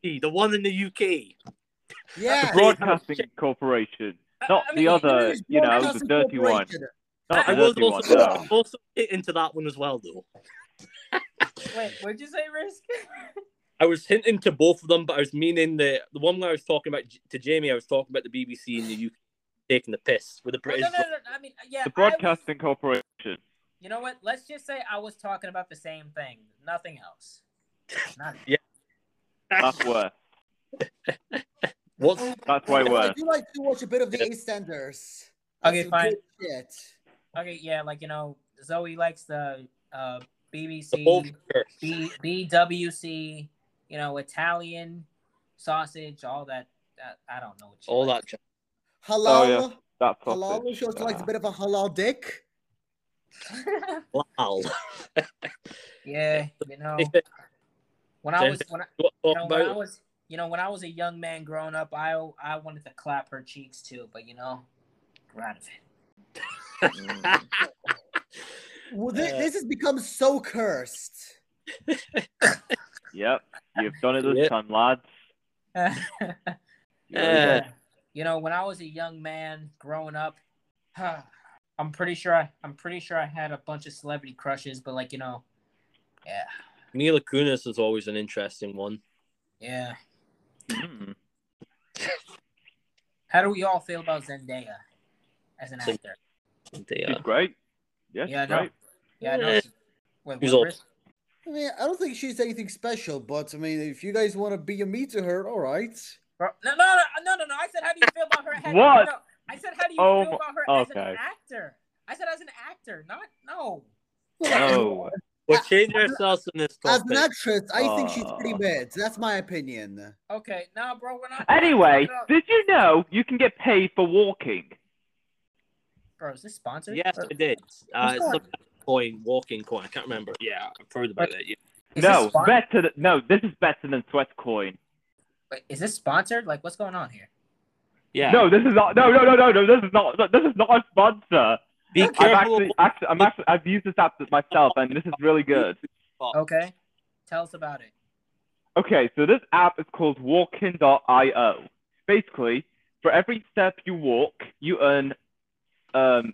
BBC, the one in the UK. Yeah. The Broadcasting Corporation, not I the other, you know, the dirty one. Corporation. Not I the was dirty one. also, No. also hit into that one as well, though. Wait, what did you say, Risk? I was hinting to both of them, but I was meaning the the one where I was talking about to Jamie. I was talking about the BBC in the UK taking the piss with the British. no, no, no, I mean, yeah. The I was- Broadcasting Corporation. you know what? Let's just say I was talking about the same thing, nothing else. Not, That's worse. What's That's way I worse. do like to watch a bit of the EastEnders. Okay, Some fine. Shit. okay, yeah, like you know, Zoe likes the uh, BBC, pole B, BWC, you know, Italian sausage, all that. that I don't know what she All that. likes. jazz. Halal. Oh, yeah. That Halal. sausage. She also likes a bit of a halal dick. Wow. yeah, you know, when I was when I, you want to you talk know, when I was you know when I was a young man growing up, I I wanted to clap her cheeks too, but you know, we're out of it. Well, thi- Uh, this has become so cursed. Yep, you've done it this Yep. time, lads. You really Uh, you know, when I was a young man growing up, I'm pretty sure I, I'm pretty sure I had a bunch of celebrity crushes, but like you know, yeah, Mila Kunis is always an interesting one. yeah. Mm. How do we all feel about Zendaya as an Zend- actor? They, She's great. Yeah, Yeah, I great. Yeah, I know. Eh, Wait, who's what, Chris? I mean, I don't think she's anything special, but I mean, if you guys want to be a me to her, all right. No, no, no, no, no, no. I said, how do you feel about her? How, What? No, I said, how do you Oh, feel about her as an actor? I said, as an actor, not no. No. We're changing ourselves in this As an actress, I think she's pretty bad. That's my opinion. Okay, now, bro, we're not. Anyway, no, no. did you know you can get paid for walking? bro, is this sponsored? Yes, Or- I did. Uh, What's some coin, walking coin. I can't remember. Yeah, I've heard about it. Yeah. No, better. Than, no, this is better than Sweatcoin. Wait, is this sponsored? Like, what's going on here? yeah. No, this is not. No, no, no, no, no. This is not. This is not a sponsor. Be I've careful. actually, actually, I'm actually, I've used this app myself, and this is really good. Okay, tell us about it. Okay, so this app is called Walken.io. Basically, for every step you walk, you earn um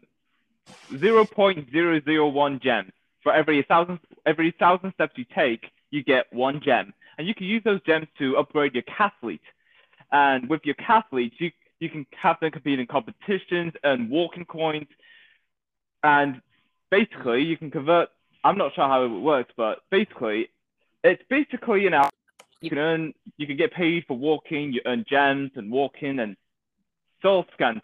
0.001 gems. For every thousand every thousand steps you take, you get one gem, and you can use those gems to upgrade your cathlete. And with your cathletes, you you can have them compete in competitions and walking coins. And basically, you can convert. I'm not sure how it works, but basically, it's basically you know You can earn, you can get paid for walking. You earn gems and walking and soul scans,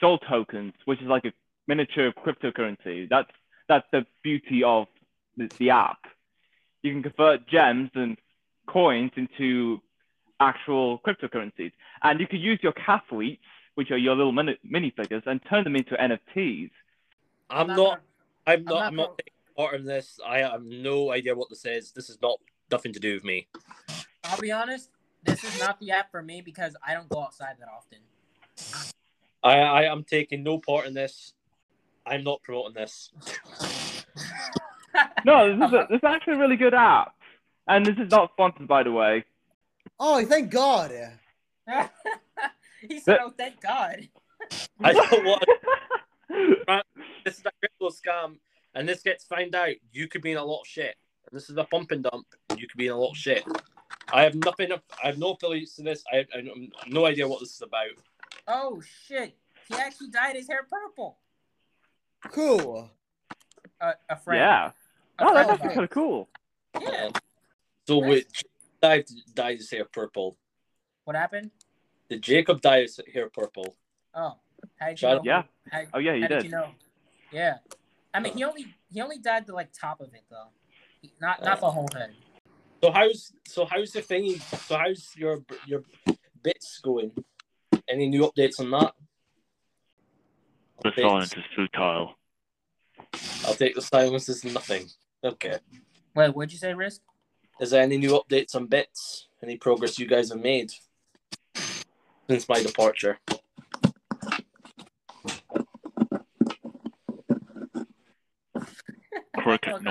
soul tokens, which is like a miniature cryptocurrency. That's that's the beauty of the, the app. You can convert gems and coins into actual cryptocurrencies, and you can use your cathletes, which are your little mini minifigures, and turn them into NFTs. I'm not not. I'm not not. I'm not gonna- taking part in this. I have no idea what this is. This is not nothing to do with me. I'll be honest. This is not the app for me because I don't go outside that often. I, I am taking no part in this. I'm not promoting this. No, this is a, this is actually a really good app, and this is not sponsored, by the way. Oh, thank God. he said, "Oh, thank God." I don't want this is a crypto scam, and this gets found out. You could be in a lot of shit. And this is a pump and dump. You could be in a lot of shit. I have nothing. I have no affiliates to this. I have, I have no idea what this is about. Oh shit! He actually dyed his hair purple. Cool. Uh, a friend. Yeah. A Oh, that's actually kind of cool. Yeah. So wait, dyed dyed his hair purple. What happened? Did Jacob dye his hair purple? Oh, how did you know? Yeah. How, Oh yeah, you how did. did you know? Yeah. I mean, he only he only died the like top of it though, not not the whole head. So how's so how's the thingy? So how's your your bits going? Any new updates on that? The Updates? silence is futile. I'll take the silence as nothing. Okay. Wait, what'd you say, Risk? Is there any new updates on bits? Any progress you guys have made since my departure?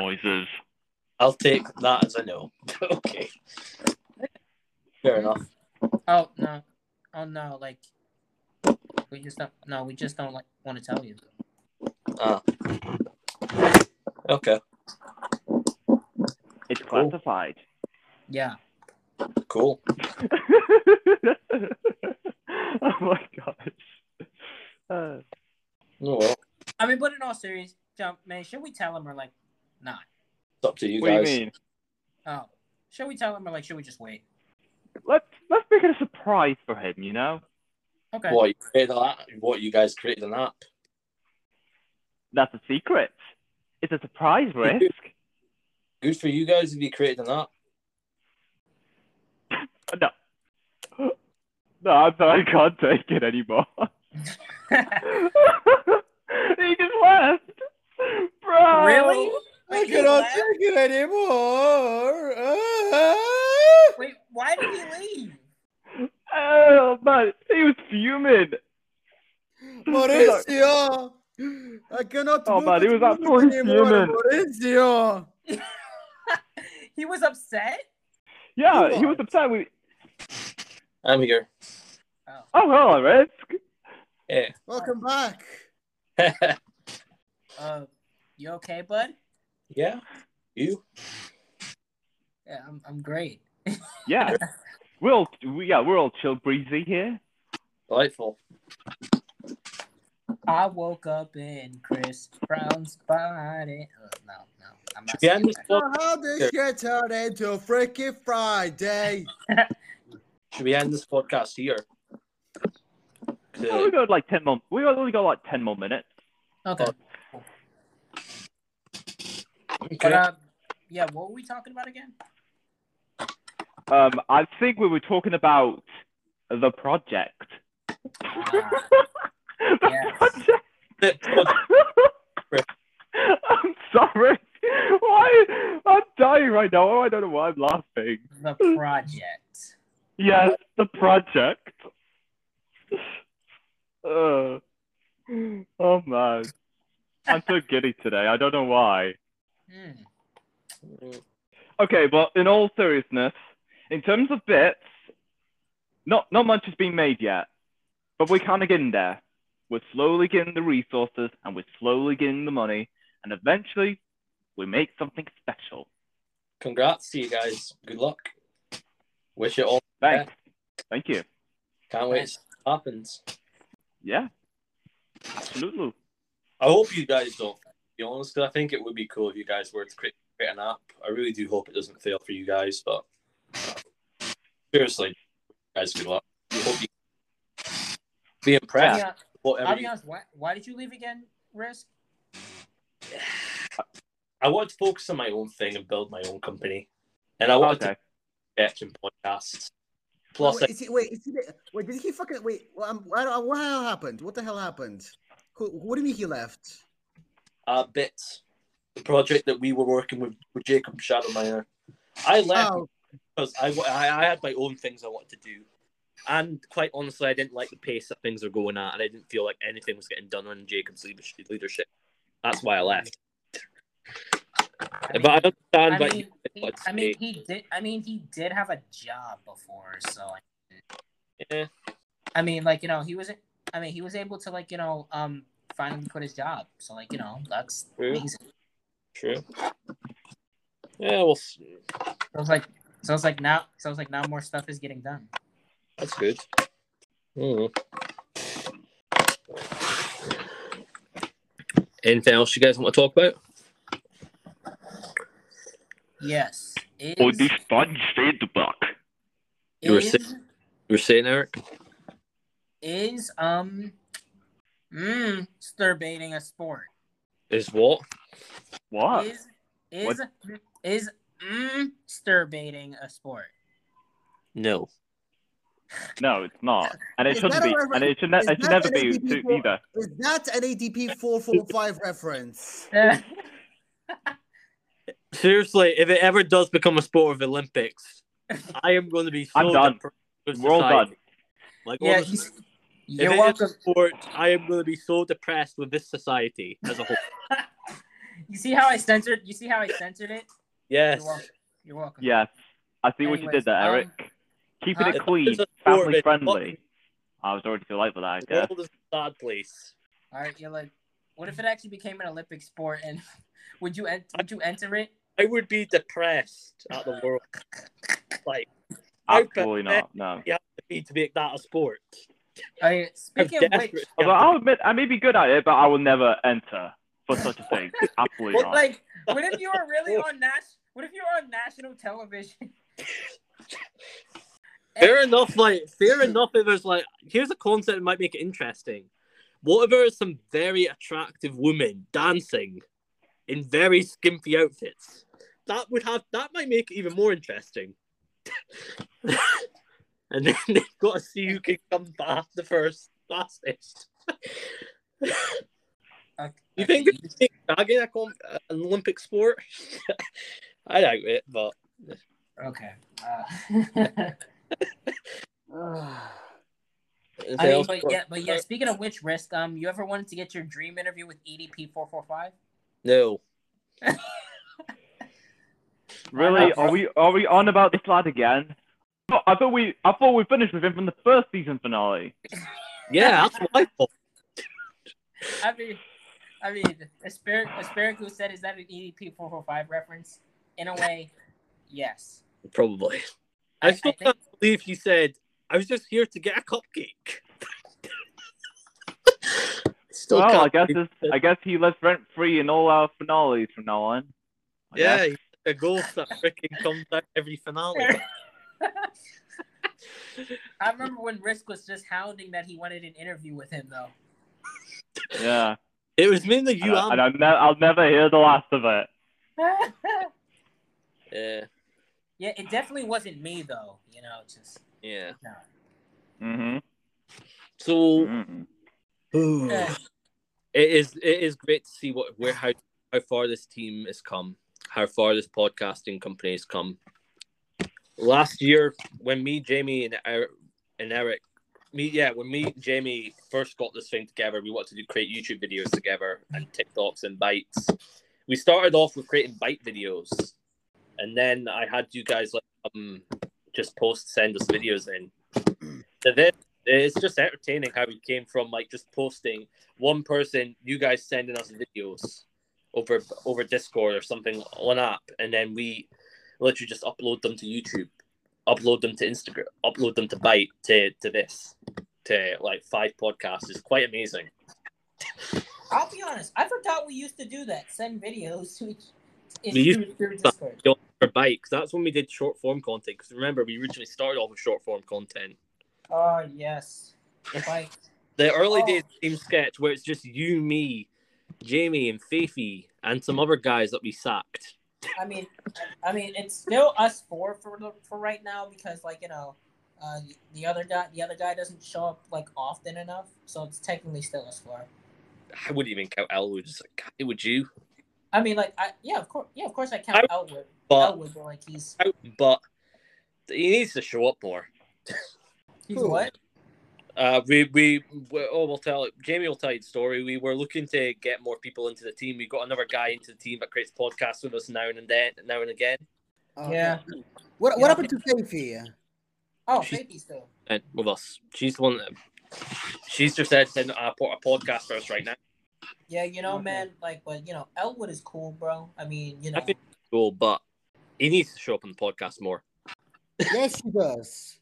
Noises. I'll take that as a no. okay. Fair enough. Oh no, oh no, like we just don't. No, we just don't like want to tell you. Ah. Okay. It's Cool. classified. Yeah. Cool. oh my gosh. Uh, Oh well. I mean, but in all serious, jump man, should we tell him or like not? It's up to you what do guys. you mean? Oh, should we tell him or like should we just wait? Let's let's make it a surprise for him. You know, Okay. What you created that? What you guys created an app? that's a secret. It's a surprise risk. Good for you guys if you created an app. No. No, I'm sorry, I can't take it anymore. he just left. Bro. Really? I cannot take it anymore. Ah! Wait, why did he leave? Oh, man. He was fuming. Mauricio! I cannot Oh, move man, he was absolutely anymore, fuming. Mauricio! he was upset. Yeah, He he was was. upset with. I'm here. Oh, hello, Risk. Yeah. Welcome back. Uh, you okay, bud? Yeah. You? Yeah, I'm. I'm great. Yeah. We're all, we, yeah, we're all chill breezy here. Delightful. I woke up in Chris Brown's body. Uh, no, no, I'm not. Yeah, saying this that. So how this get turned into Freaky Friday? Should we end this podcast here? Oh, we got like 10 more. We only got like 10 more minutes. Okay. Okay. But uh, yeah, what were we talking about again? Um, I think we were talking about the project. Ah, the yes. project. I'm sorry. Why? I'm dying right now. I don't know why I'm laughing. the project. Yes, the project. Uh, oh man, I'm so giddy today. I don't know why. Hmm. Okay, but in all seriousness, in terms of bits, not not much has been made yet, but we're kind of getting there. We're slowly getting the resources, and we're slowly getting the money, and eventually, we make something special. Congrats to you guys. Good luck. Wish it all. Thanks. Thank you. Can't wait happens. Yeah. Absolutely. I hope you guys don't. To be honest, 'cause I think it would be cool if you guys were to create, create an app. I really do hope it doesn't fail for you guys, but seriously, guys, good luck. I hope you be I'll impressed. be, Whatever I'll be honest. Why, why did you leave again, Risk? I want to focus on my own thing and build my own company, and I want Okay. to sketch and podcasts. Plus, wait, is he, wait, is he, wait, did he fucking wait? Well, um, I don't, what the hell happened? What the hell happened? Who, what do you mean he left? Uh, bits, the project that we were working with with Jacob Shadowminer. I left Oh, because I, I I had my own things I wanted to do, and quite honestly, I didn't like the pace that things were going at, and I didn't feel like anything was getting done on Jacob's leadership- leadership. That's why I left. I but I understand I mean, he, I mean, he did. I mean, he did have a job before, so Yeah, I mean, like you know, he was. I mean, he was able to like you know, um, finally quit his job. So like you know, that's True. amazing. true. Yeah, well, s- So it's like, so it's like now, so it's like now more stuff is getting done. that's good. Mm. Anything else you guys want to talk about? Yes. Is, Och det är sponge feedback. You were is, sick. You were saying, Eric? is um, mm, stirbating a sport? Is what? What? Is is is mm, stirbating a sport? No. No, it's not, and it Is shouldn't be, reference- and it should, ne- it should never be ADP to either. Is that an EDP 445 reference? Seriously, if it ever does become a sport of Olympics, I am going to be so I'm done. We're all done. Like, yeah, honestly, he's, if you're it is welcome. a sport, I am going to be so depressed with this society as a whole. You see how I censored? You see how I censored it? Yes. You're welcome. You're welcome. Yes, I see what you did there, um, Eric. Keeping huh? it clean, It's sport, family friendly. I was already too late for that, I The guess. world is a sad place. All right, you're like, what if it actually became an Olympic sport? And would you en- would you enter it? I would be depressed at the world. Like, Absolutely not. No. you have to be to make that a sport. All right, speaking of which, Although I'll admit, I may be good at it, but I will never enter for such a thing. Absolutely what, not. like, what if you were really on nas- What if you were on national television? Fair enough, like fair enough. If there's like, here's a concept that might make it interesting. What if there's some very attractive women dancing in very skimpy outfits? That would have that might make it even more interesting. And then they've got to see who can come back the first fastest. Okay, You think we can make dragging a com- an Olympic sport? I doubt it, but Okay. Uh, I mean, but yeah, but yeah. Speaking of which, risk. Um, you ever wanted to get your dream interview with EDP four four five? no. Really? Are we are we on about this lad again? No, I thought we I thought we finished with him from the first season finale. Yeah, that's what I thought. I mean, I mean, Aspir- Asparagus said, "Is that an EDP four four five reference?" In a way, yes. Probably. I- I still I think- can't believe he said, I was just here to get a cupcake. still well, I guess it's, I guess he lives rent free in all our finales from now on. I Yeah, guess. a ghost that freaking comes out every finale. I remember when Risk was just hounding that he wanted an interview with him, though. yeah. It was mainly And, you I, and and I'll, ne- I'll never hear the last of it. Yeah, yeah, it definitely wasn't me, though. You know, just. yeah. Mm-hmm. So mm Eh, it is it is great to see what where how how far this team has come, how far this podcasting company has come. Last year, when me, Jamie, and Eric, and Eric, me, yeah, when me, Jamie first got this thing together, we wanted to create YouTube videos together and TikToks and bites. We started off with creating Byte videos, and then I had you guys like um just post send us videos in. So then it's just entertaining how we came from like just posting one person, you guys sending us videos over over Discord or something on app, and then we literally just upload them to YouTube, upload them to Instagram, upload them to Byte to to this to like five podcasts. It's quite amazing. I'll be honest. I forgot we used to do that. Send videos to each. We used to- Discord. For Byte, because that's when we did short form content. Because remember, we originally started off with short form content. Oh yes. The early Oh. days Team Sketch, where it's just you, me, Jamie, and Faithy, and some other guys that we sacked. I mean, I mean, it's still us four for the, for right now because, like, you know, uh, the other guy, the other guy doesn't show up like often enough, so it's technically still us four. I wouldn't even count Elwood. Just like, would you? I mean, like, I yeah, of course, yeah, of course, I count I- Elwood, But Elwood, but like he's but he needs to show up more. He's what? Uh, we, we we oh we'll tell Jamie will tell you the story. We were looking to get more people into the team. We got another guy into the team that creates podcasts with us now and then now and again. Okay. Yeah. What Yeah. what happened to Faithy? Oh, She's- Faithy still. And with us, she's the one. That, she's just said send a, a podcast for us right now. Yeah, you know, Okay. man, like, but you know, Elwood is cool, bro. I mean, you know, I think cool, but he needs to show up on the podcast more. yes, he does,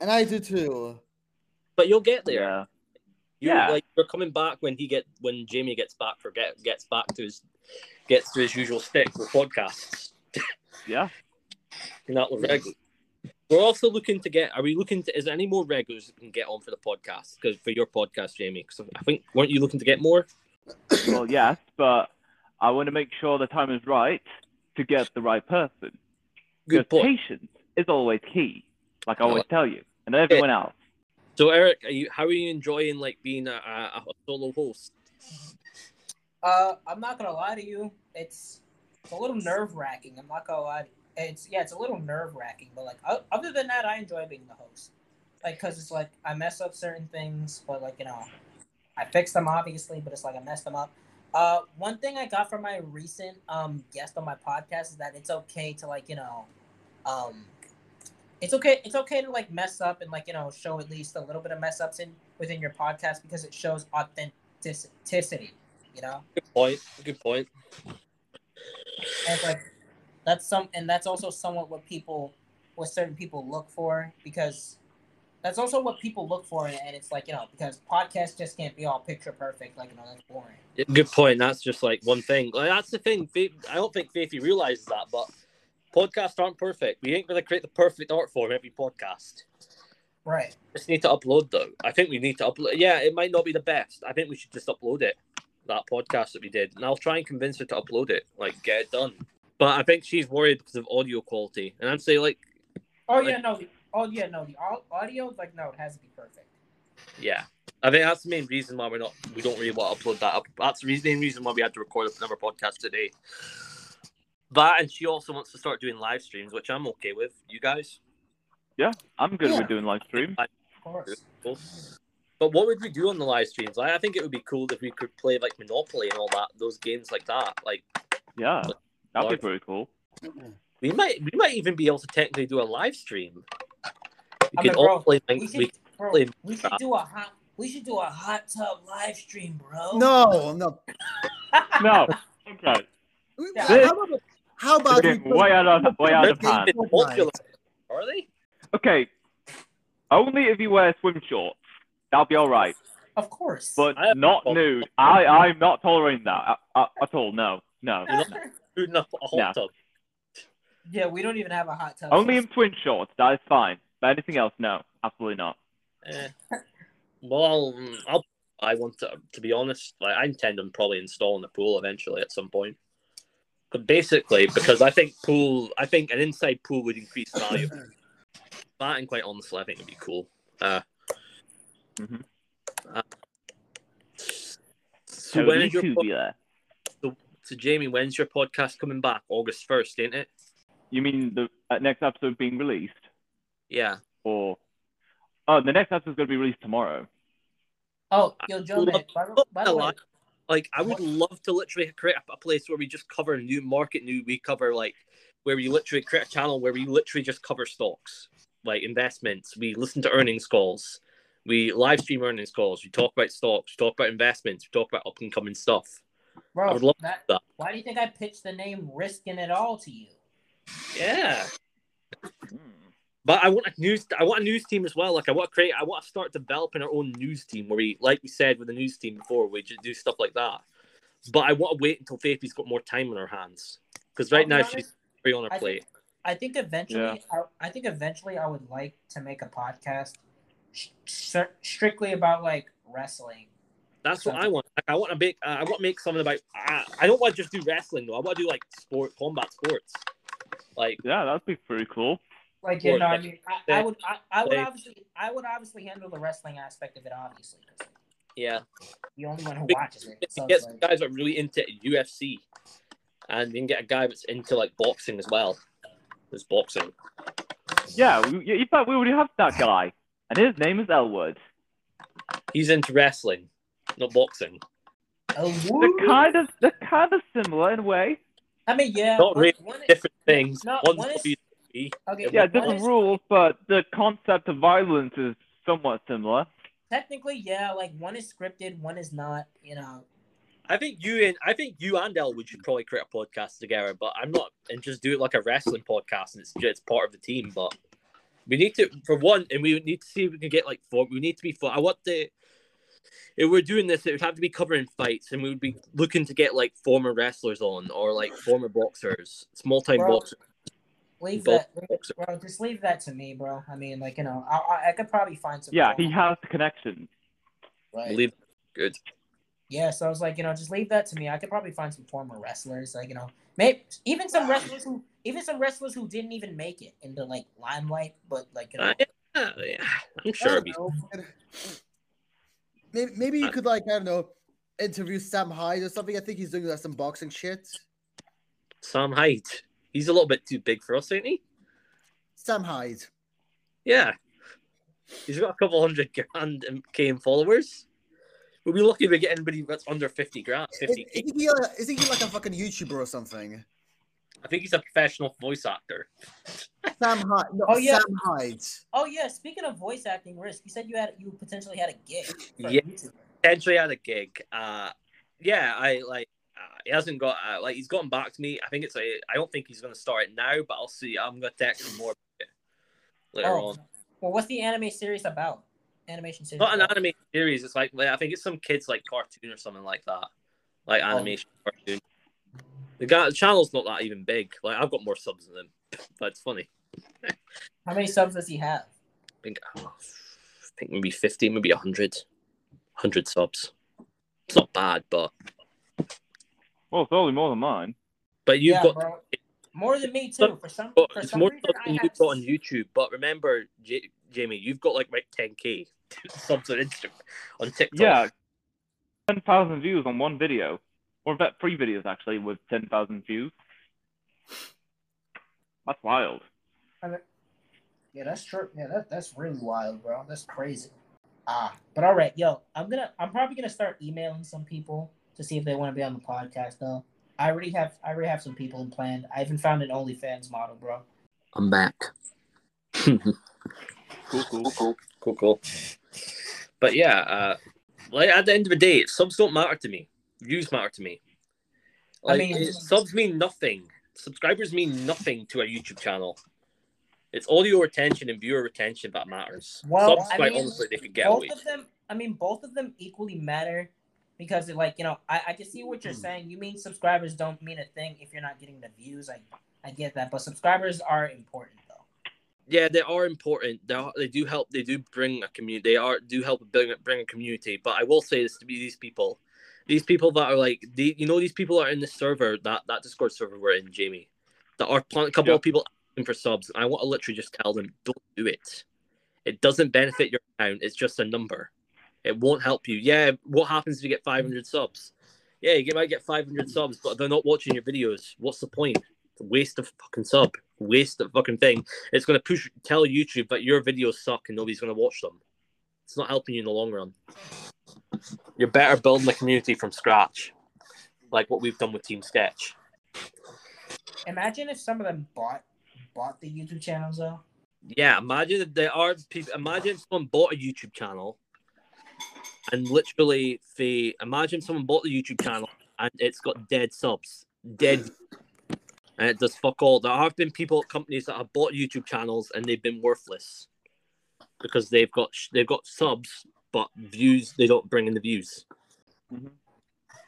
and I do too. But you'll get there. Yeah. You Yeah. like we're coming back when he get when Jamie gets back for get gets back to his gets to his usual stick for podcasts. Yeah. Not regular. We're also looking to get. Are we looking to? Is there any more regulars that can get on for the podcast? Because for your podcast, Jamie, because I think weren't you looking to get more? Well, yes, but I want to make sure the time is right to get the right person. Good Because point. patience is always key, like I always tell you, and everyone else. So Eric, are you how are you enjoying like being a, a, solo host? uh, I'm not gonna lie to you, it's, it's a little nerve wracking. I'm not gonna lie. It's yeah, it's a little nerve wracking, but like other than that, I enjoy being the host. Like, cause it's like I mess up certain things, but like you know, I fix them obviously, but it's like I mess them up. Uh, one thing I got from my recent um guest on my podcast is that it's okay to like you know, um, it's okay it's okay to like mess up and like you know show at least a little bit of mess ups in within your podcast because it shows authenticity. You know, Good point. Good point. and it's like that's some and that's also somewhat what people what certain people look for because that's also what people look for and it's like you know because podcasts just can't be all picture perfect like you know that's boring Good point. That's just like one thing. Like that's the thing. I don't think Faithy realizes that, but podcasts aren't perfect. We ain't gonna create the perfect art form every podcast. right Just need to upload though. I think we need to upload. Yeah, it might not be the best. I think we should just upload it. That podcast that we did, and I'll try and convince her to upload it. Like get it done. But I think she's worried because of audio quality, and I'd say like, oh yeah no the, oh yeah no the au- audio like no it has to be perfect yeah. I think that's the main reason why we're not. We don't really want to upload that up. That's the reason- main reason why we had to record another podcast today. That and she also wants to start doing live streams, which I'm okay with. You guys? Yeah, I'm good Yeah. with doing live streams. of course Cool. But what would we do on the live streams? Like, I think it would be cool if we could play like Monopoly and all that, those games like that. Like, Yeah, that'd be pretty cool. we might, we might even be able to technically do a live stream. We I could mean, all bro, play. we We, should bro, play- we should do a hot we should do a hot tub live stream bro No, no. No, okay. Yeah. How about, how about way out of way out of hand. getting popular. Fortnite. Are they? Okay, only if you wear swim shorts. That'll be all right, of course but I not nude. I I'm not tolerating that at, at, at all. No, no. You're not Food enough a hot Yeah. tub. yeah we don't even have a hot tub Only in twin shorts. That is fine. But anything else, no, absolutely not. Eh. Well, mm, I'll. I want to. To be honest, like I intend on probably installing a pool eventually at some point. But basically, because I think pool, I think an inside pool would increase value. that and quite honestly, I think it'd be cool. Uh, Mhm. uh, so when is your po- too, yeah. so Jamie? When's your podcast coming back? August first, ain't it? You mean the uh, next episode being released, Yeah. or oh, the next episode is going to be released tomorrow. oh yo Joe man, by, the- by the way Like- Like I would love to literally create a, a place where we just cover new market new. We cover like where we literally create a channel where we literally just cover stocks, like investments. We listen to earnings calls. We live stream earnings calls. We talk about stocks. We talk about investments. We talk about up and coming stuff. bro I would love that, that. why do you think I pitched the name risking it all to you Yeah. Hmm. But I want a news. I want a news team as well. Like I want to create. I want to start developing our own news team where we, like we said with the news team before, we just do stuff like that. But I want to wait until Faithy's got more time on her hands because right now honest, she's free on her I plate. think, I think eventually, Yeah. I, I think eventually, I would like to make a podcast sh- strictly about like wrestling. That's what I want. Like, I want to make. Uh, I want to make something about. Uh, I don't want to just do wrestling though. I want to do like sport, combat sports. Like Yeah, that'd be pretty cool. Like you Or- know, I mean, I, I would, I, I would They- obviously, I would obviously handle the wrestling aspect of it, obviously. yeah, the only one who watches it. So get it's like, guys are really into UFC, and you can get a guy that's into like boxing as well. There's boxing. Yeah, we, in fact, we already have that guy. and his name is Elwood. He's into wrestling, not boxing. Oh, They're kind of they're kind of similar in a way. I mean, yeah. Not one- really one- Different things. No, One's one is- WWE. okay, Yeah, different is- rules, but the concept of violence is somewhat similar. Technically, yeah. Like one is scripted, one is not. You know. I think you and I think you and Elwood should probably create a podcast together, but I'm not and just do it like a wrestling podcast and it's just part of the team. But we need to for one, and we need to see if we can get like four. We need to be four. I want the if we're doing this, it would have to be covering fights, and we would be looking to get like former wrestlers on or like former boxers, small time Bro, boxers. Leave Both that, bro. Just leave that to me, bro. I mean, like you know, I, I, I could probably find some. Yeah, he has the connections. Right. Believe good. Yeah, so I was like, you know, just leave that to me. I could probably find some former wrestlers, like you know, maybe even some wrestlers who, even some wrestlers who didn't even make it into like limelight, but like you know, Uh, yeah, yeah, I'm sure. it'd be- know. Maybe, maybe you could like I don't know interview Sam Hyde or something. I think he's doing like some boxing shit. Sam Hyde. He's a little bit too big for us, ain't he? Sam Hyde. Yeah. He's got a couple hundred grand in K followers. We'll be lucky if we get anybody that's under 50 grand. 50 isn't, he, uh, isn't he like a fucking YouTuber or something? I think he's a professional voice actor. Sam Hyde. No, Oh, yeah. Sam Hyde. oh yeah. Speaking of voice acting risk, you said you had you potentially had a gig. For Yeah. a Potentially had a gig. Uh, yeah, I like. He hasn't got uh, like he's gotten back to me. I think it's like I don't think he's going to start it now, but I'll see. I'm going to text him more about it later Oh, on. well, what's the anime series about? Animation series. Not an about? anime series. It's like I think it's some kids like cartoon or something like that, like Oh. animation cartoon. The guy, the channel's not that even big. Like I've got more subs than him, but it's funny. How many subs does he have? I think, oh, I think maybe 50, maybe 100. 100 subs. It's not bad, but Well, it's only more than mine. but you've yeah, got bro. more than me too. For some, for it's some more reason, subs I than have you've got on YouTube. But remember, J- Jamie, you've got like like 10k subs on Instagram, on TikTok. Yeah, ten thousand views on one video, or in fact, three videos actually with ten thousand views. That's wild. Yeah, that's true. Yeah, that, that's really wild, bro. That's crazy. Ah, but all right, yo, I'm gonna, I'm probably gonna start emailing some people to see if they want to be on the podcast. Though I already have, I already have some people in planned. I even found an OnlyFans model, bro. I'm back. Cool, cool, cool. Cool, cool. But yeah, uh, like at the end of the day, subs don't matter to me. Views matter to me. I mean- it- subs mean nothing. Subscribers mean nothing to a YouTube channel. It's audio retention and viewer retention that matters. Well, subs, I mean, honestly, they could get both away. of them, I mean, both of them equally matter because, like, you know, I, I can see what you're hmm. saying. You mean subscribers don't mean a thing if you're not getting the views. I, I get that, but subscribers are important though. Yeah, they are important. They are, they do help. They do bring a community. They are do help bring bring a community. But I will say this to be these people, these people that are like the you know these people are in the server that that Discord server we're in, Jamie. That are a couple Yeah. of people asking for subs. I want to literally just tell them, don't do it. It doesn't benefit your account. It's just a number. It won't help you. Yeah, what happens if you get 500 mm. subs? Yeah, you might get 500 subs, but they're not watching your videos. What's the point? It's a waste of fucking sub. Waste of fucking thing. It's going to push, tell YouTube that your videos suck and nobody's going to watch them. It's not helping you in the long run. You're better building a community from scratch, like what we've done with Team Sketch. Imagine if some of them bought bought the YouTube channels though. Yeah, imagine if there are people. Imagine if someone bought a YouTube channel, and literally, they imagine someone bought the YouTube channel and it's got dead subs, dead, and it does fuck all. There have been people, companies that have bought YouTube channels and they've been worthless because they've got they've got subs, but views they don't bring in the views. Mhm.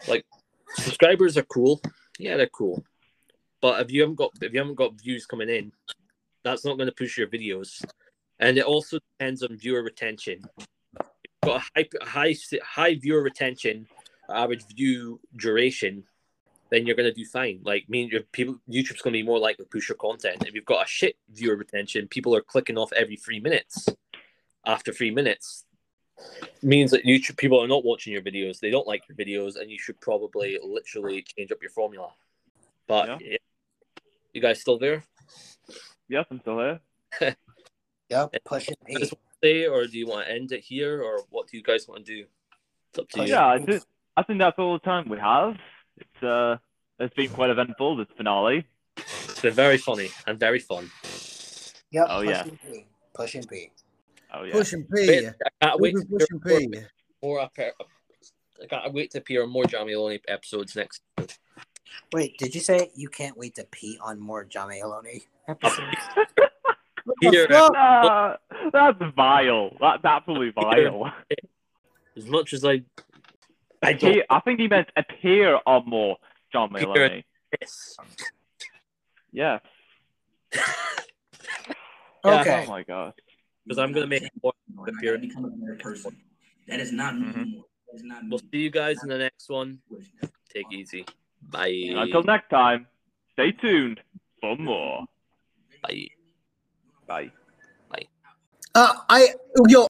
Like subscribers are cool, yeah, they're cool, but if you haven't got if you haven't got views coming in, that's not going to push your videos. And it also depends on viewer retention. If got a high, high, high viewer retention, average view duration, then you're going to do fine. Like, mean your people, YouTube's going to be more likely to push your content. If you've got a shit viewer retention, people are clicking off every three minutes. After three minutes, means that YouTube people are not watching your videos. They don't like your videos, and you should probably literally change up your formula. But Yeah. yeah. you guys still there? Yes, I'm still here. Yep, pushing I say, or do you want to end it here, or what do you guys want to do? It's up to you. Yeah, I think I think that's all the time we have. It's uh, it's been quite eventful this finale. It's been very funny and very fun. Yep. Oh, push yeah. and P. Push and P. Oh yeah. Push and Wait, P. I can't wait Push to push hear and more, more appear- I can't wait to appear on more Jamie Loney episodes next. Wait, did you say you can't wait to pee on more Johnny Aloni episodes? Here, Ah, that's vile. That's absolutely vile. as much as I, I Appear, I think he meant appear on more John Appear. Maloney. Yes. Yeah, Okay. Oh my god. because I'm gonna make more I gotta appearance. become a better person. That is not me Mhm. That is not. We'll see you guys in the next one. Take easy. Bye. Until next time, stay tuned for more. Bye. Bye. Uh, I yo,